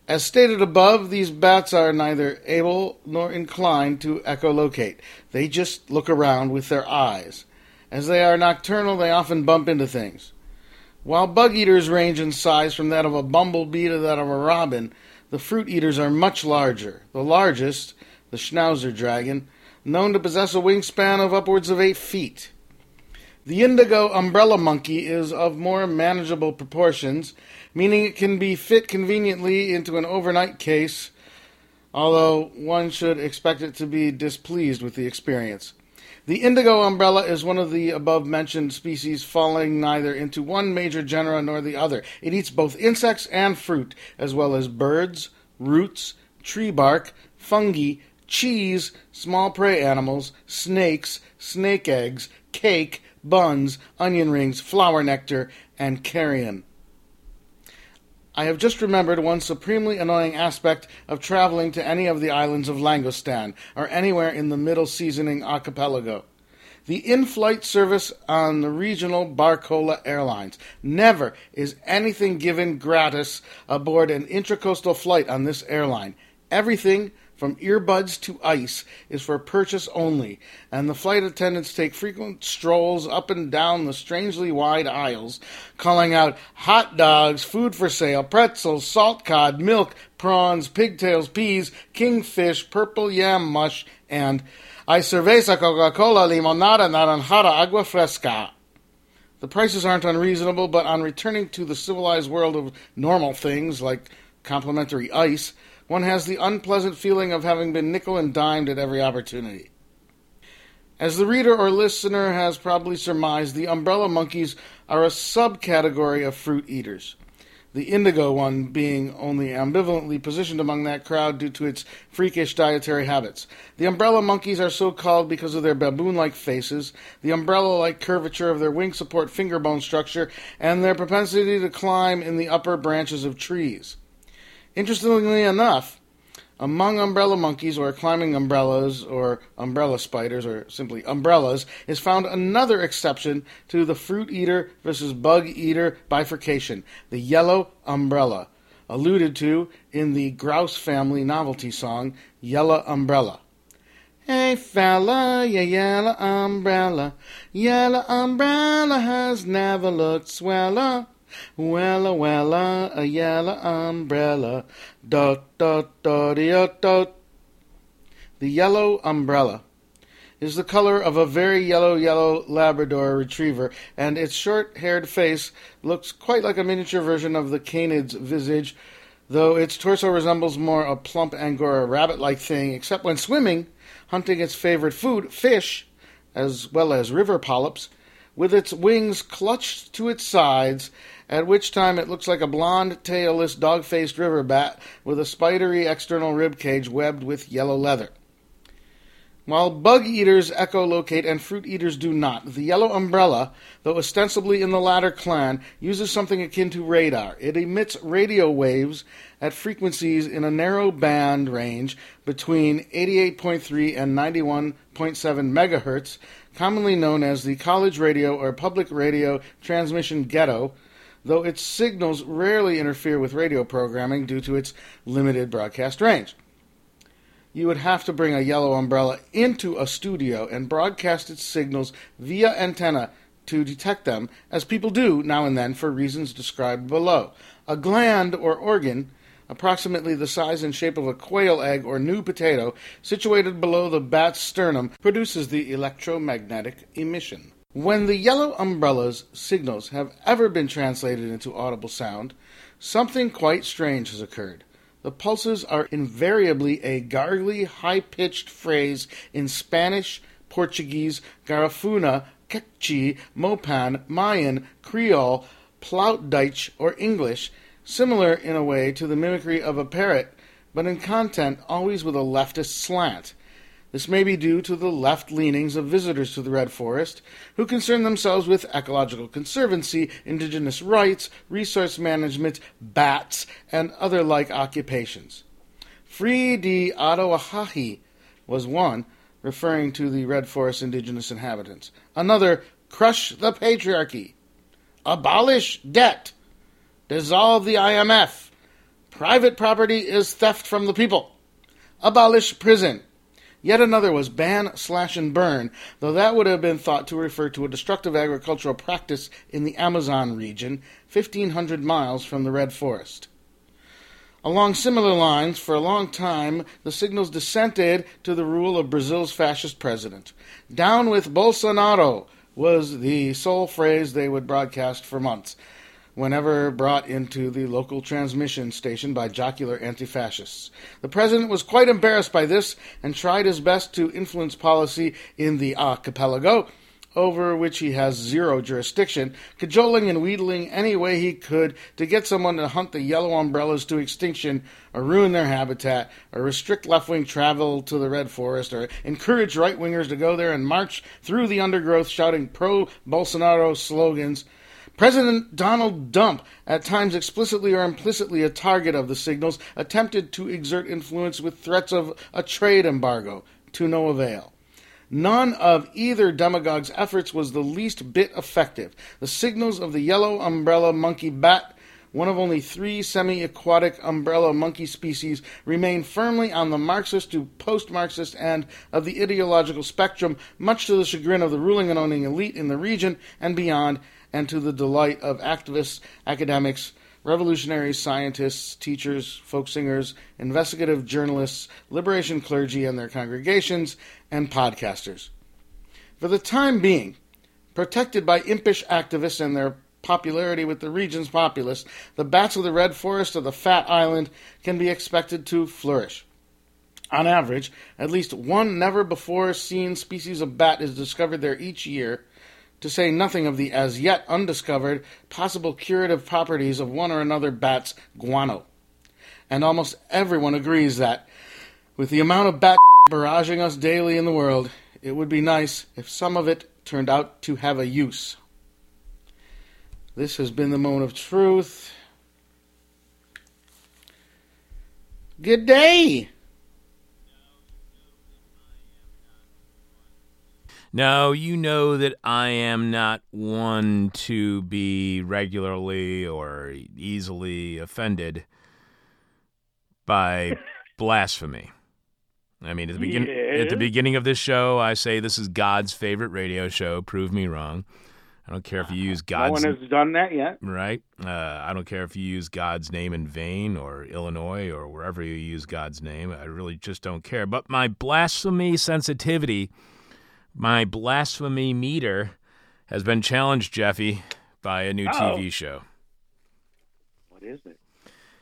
As stated above, these bats are neither able nor inclined to echolocate. They just look around with their eyes. As they are nocturnal, they often bump into things. While bug eaters range in size from that of a bumblebee to that of a robin, the fruit eaters are much larger. The largest, the schnauzer dragon, known to possess a wingspan of upwards of eight feet. The indigo umbrella monkey is of more manageable proportions, meaning it can be fit conveniently into an overnight case, although one should expect it to be displeased with the experience. The indigo umbrella is one of the above mentioned species falling neither into one major genera nor the other. It eats both insects and fruit, as well as birds, roots, tree bark, fungi, cheese, small prey animals, snakes, snake eggs, cake, buns, onion rings, flower nectar, and carrion. I have just remembered one supremely annoying aspect of traveling to any of the islands of Langostan or anywhere in the Middle Seasoning Archipelago. the in flight service on the regional Barcola Airlines. Never is anything given gratis aboard an intracoastal flight on this airline. Everything from earbuds to ice is for purchase only, and the flight attendants take frequent strolls up and down the strangely wide aisles, calling out hot dogs, food for sale, pretzels, salt cod, milk, prawns, pigtails, peas, kingfish, purple yam mush, and I cerveza, Coca Cola, limonada, naranjada, agua fresca. The prices aren't unreasonable, but on returning to the civilized world of normal things like complimentary ice, one has the unpleasant feeling of having been nickel and dimed at every opportunity. As the reader or listener has probably surmised, the umbrella monkeys are a subcategory of fruit eaters. The indigo one being only ambivalently positioned among that crowd due to its freakish dietary habits. The umbrella monkeys are so called because of their baboon like faces, the umbrella like curvature of their wing support finger bone structure, and their propensity to climb in the upper branches of trees. Interestingly enough, among umbrella monkeys or climbing umbrellas or umbrella spiders or simply umbrellas is found another exception to the fruit eater versus bug eater bifurcation, the yellow umbrella, alluded to in the Grouse family novelty song Yellow Umbrella. Hey fella, your yellow umbrella, yellow umbrella has never looked sweller. Wella, wella, a yellow umbrella. Dot, dot, dot, dot, dot. The yellow umbrella is the color of a very yellow, yellow Labrador retriever, and its short haired face looks quite like a miniature version of the canid's visage, though its torso resembles more a plump Angora rabbit like thing, except when swimming, hunting its favorite food, fish, as well as river polyps, with its wings clutched to its sides at which time it looks like a blond, tailless, dog faced river bat with a spidery external rib cage webbed with yellow leather. While bug eaters echolocate and fruit eaters do not, the yellow umbrella, though ostensibly in the latter clan, uses something akin to radar. It emits radio waves at frequencies in a narrow band range between 88.3 and 91.7 megahertz, commonly known as the college radio or public radio transmission ghetto, though its signals rarely interfere with radio programming due to its limited broadcast range. You would have to bring a yellow umbrella into a studio and broadcast its signals via antenna to detect them, as people do now and then for reasons described below. A gland or organ, approximately the size and shape of a quail egg or new potato, situated below the bat's sternum, produces the electromagnetic emission. When the yellow umbrella's signals have ever been translated into audible sound, something quite strange has occurred. The pulses are invariably a gargly, high pitched phrase in Spanish, Portuguese, Garifuna, Quechua, Mopan, Mayan, Creole, Plautdeutsch, or English, similar in a way to the mimicry of a parrot, but in content always with a leftist slant. This may be due to the left leanings of visitors to the Red Forest, who concern themselves with ecological conservancy, indigenous rights, resource management, bats, and other like occupations. Free de Ottawahahi was one, referring to the Red Forest indigenous inhabitants. Another, crush the patriarchy, abolish debt, dissolve the IMF, private property is theft from the people, abolish prison, Yet another was ban, slash, and burn, though that would have been thought to refer to a destructive agricultural practice in the Amazon region, 1,500 miles from the Red Forest. Along similar lines, for a long time, the signals dissented to the rule of Brazil's fascist president. Down with Bolsonaro was the sole phrase they would broadcast for months whenever brought into the local transmission station by jocular anti fascists. The president was quite embarrassed by this and tried his best to influence policy in the archipelago, over which he has zero jurisdiction, cajoling and wheedling any way he could to get someone to hunt the yellow umbrellas to extinction or ruin their habitat or restrict left wing travel to the Red Forest or encourage right wingers to go there and march through the undergrowth shouting pro Bolsonaro slogans. President Donald Dump, at times explicitly or implicitly a target of the signals, attempted to exert influence with threats of a trade embargo, to no avail. None of either demagogue's efforts was the least bit effective. The signals of the yellow umbrella monkey bat, one of only three semi aquatic umbrella monkey species, remain firmly on the Marxist to post Marxist end of the ideological spectrum, much to the chagrin of the ruling and owning elite in the region and beyond, and to the delight of activists, academics, revolutionaries, scientists, teachers, folk singers, investigative journalists, liberation clergy and their congregations, and podcasters. For the time being, protected by impish activists and their popularity with the region's populace, the bats of the red forest of the Fat Island can be expected to flourish. On average, at least one never before seen species of bat is discovered there each year, to say nothing of the as yet undiscovered possible curative properties of one or another bat's guano. And almost everyone agrees that, with the amount of bat *laughs* barraging us daily in the world, it would be nice if some of it turned out to have a use. This has been the moment of truth. Good day. Now, you know that I am not one to be regularly or easily offended by *laughs* blasphemy. I mean, at the, begin- at the beginning of this show, I say this is God's favorite radio show. Prove me wrong. I don't care if you use God's. No one has done that yet. right? Uh, I don't care if you use God's name in vain or Illinois or wherever you use God's name. I really just don't care. But my blasphemy sensitivity, my blasphemy meter, has been challenged, Jeffy, by a new Oh. TV show. What is it?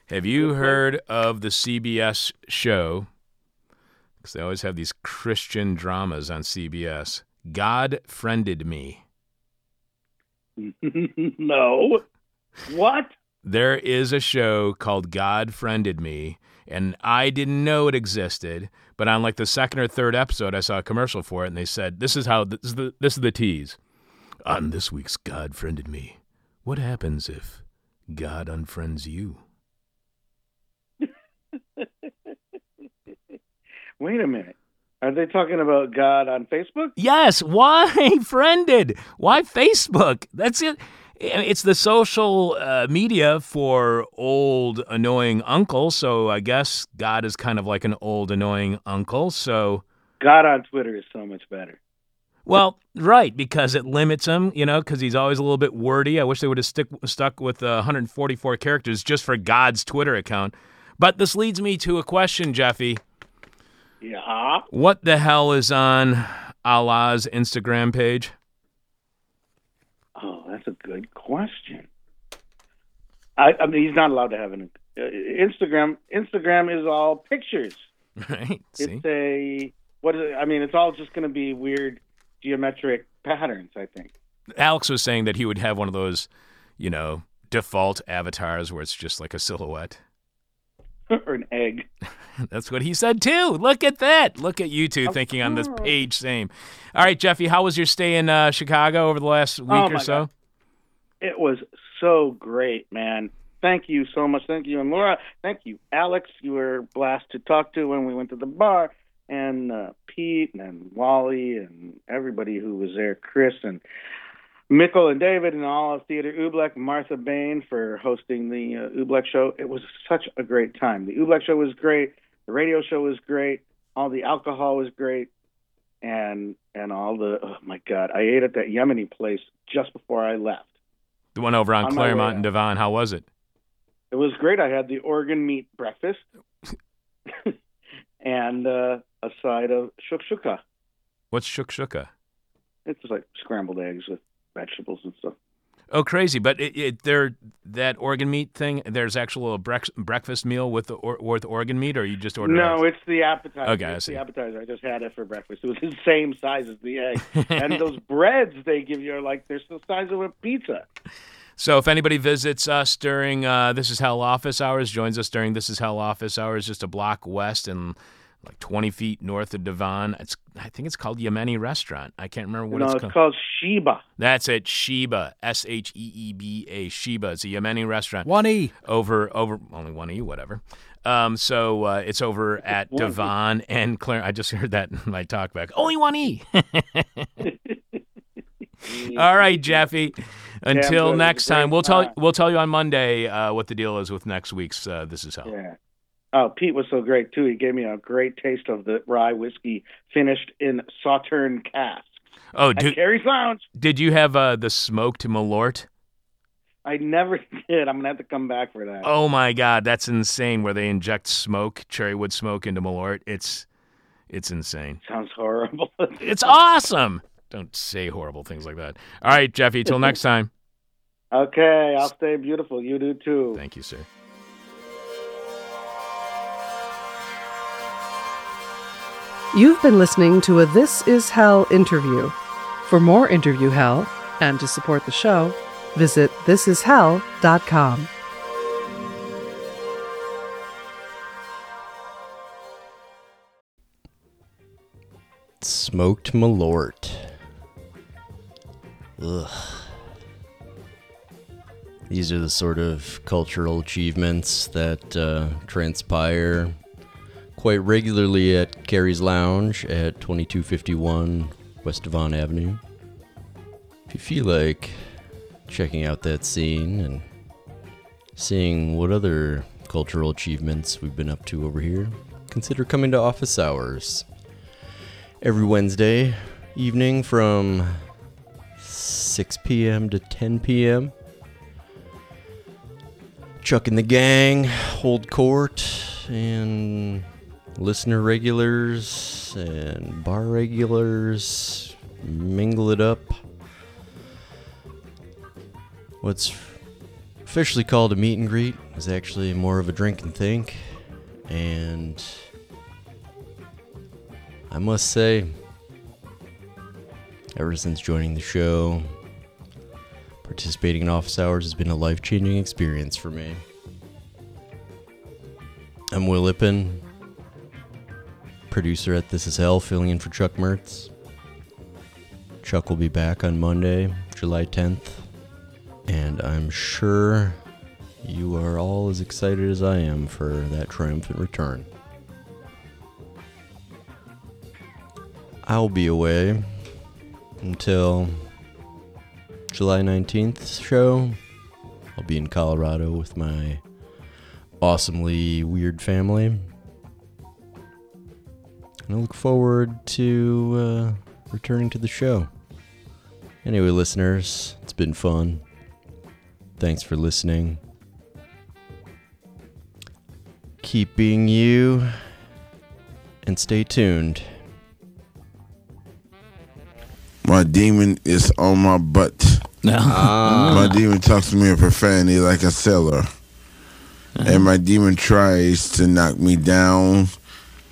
Have you heard of the CBS show? Because they always have these Christian dramas on CBS. God friended me. *laughs* no. What? There is a show called God Friended Me, and I didn't know it existed. But on like the second or third episode, I saw a commercial for it, and they said, "This is how this is the this is the tease." On this week's God Friended Me, what happens if God unfriends you? *laughs* Wait a minute. Are they talking about God on Facebook? Yes. Why *laughs* friended? Why Facebook? That's it. It's the social uh, media for old annoying uncle. So I guess God is kind of like an old annoying uncle. So. God on Twitter is so much better. Well, right, because it limits him, you know, because he's always a little bit wordy. I wish they would have stick, stuck with uh, 144 characters just for God's Twitter account. But this leads me to a question, Jeffy. Yeah. What the hell is on Allah's Instagram page? Oh, that's a good question. I, I mean, he's not allowed to have an uh, Instagram. Instagram is all pictures. *laughs* Right? See? It's a what is it? I mean, it's all just going to be weird geometric patterns. I think. Alex was saying that he would have one of those, you know, default avatars where it's just like a silhouette. Or an egg. *laughs* That's what he said too. Look at that. Look at you two thinking on this page. Same. All right, Jeffy, how was your stay in uh, Chicago over the last week Oh, or so? God. It was so great, man. Thank you so much. Thank you, and Laura. Thank you, Alex. You were a blast to talk to when we went to the bar, and uh, Pete and Wally and everybody who was there, Chris and Mikkel and David and all of Theater Oobleck, Martha Bayne for hosting the uh, Oobleck show. It was such a great time. The Oobleck show was great. The radio show was great. All the alcohol was great. And and all the oh my god, I ate at that Yemeni place just before I left. The one over on, On Claremont and. Devon. How was it? It was great. I had the organ meat breakfast *laughs* and uh, a side of shukshuka. What's shukshuka? It's like scrambled eggs with vegetables and stuff. Oh, crazy! But it, it, there that organ meat thing. There's actual a brex- breakfast meal with the or, with organ meat, or you just order? No, eggs? it's the appetizer. Okay, I it's see. the appetizer. I just had it for breakfast. It was the same size as the egg. and *laughs* those breads they give you are like they're the size of a pizza. So if anybody visits us during uh, This Is Hell office hours, joins us during This Is Hell office hours, just a block west in like 20 feet north of Devon. It's I think it's called Yemeni Restaurant. I can't remember what no, it's it's called. called Sheba. That's it, Sheba, S H E E B A, Sheba. It's a Yemeni restaurant. One E. over over only one e whatever. Um, so uh, it's over at One E. Devon and Claire. I just *laughs* heard that in my talkback. Only one e. *laughs* All right, Jeffy. Until good. next It was a great time, we'll tell we'll tell you on Monday uh, what the deal is with next week's. Uh, this is how. Yeah. Oh, Pete was so great too. He gave me a great taste of the rye whiskey finished in Sauterne casks Oh, at did, Cary's Lounge. did you have uh, the smoked Malort? I never *laughs* did. I'm gonna have to come back for that. Oh my God, that's insane! Where they inject smoke, cherry wood smoke into Malort. It's it's insane. Sounds horrible. *laughs* It's awesome. Don't say horrible things like that. All right, Jeffy. Till next time. *laughs* okay, I'll stay beautiful. You do too. Thank you, sir. You've been listening to a This Is Hell interview. For more interview hell and to support the show, visit thisishell.com. Smoked Malort. Ugh. These are the sort of cultural achievements that uh, transpire quite regularly at Cary's Lounge at 2251 West Devon Avenue. If you feel like checking out that scene and seeing what other cultural achievements we've been up to over here, consider coming to office hours every Wednesday evening from 6 p.m. to 10 p.m. Chuck and the gang hold court, and listener regulars and bar regulars mingle it up. What's officially called a meet and greet is actually more of a drink and think, and I must say, ever since joining the show, participating in office hours has been a life changing experience for me. I'm Will Lippin, producer at This Is Hell, filling in for Chuck Mertz. Chuck will be back on Monday, July 10th, and I'm sure you are all as excited as I am for that triumphant return. I'll be away until July 19th show. I'll be in Colorado with my awesomely weird family. And I look forward to uh, returning to the show. Anyway, listeners, it's been fun. Thanks for listening. Keep being you and stay tuned. My demon is on my butt. *laughs* My demon talks to me in profanity like a sailor. And my demon tries to knock me down.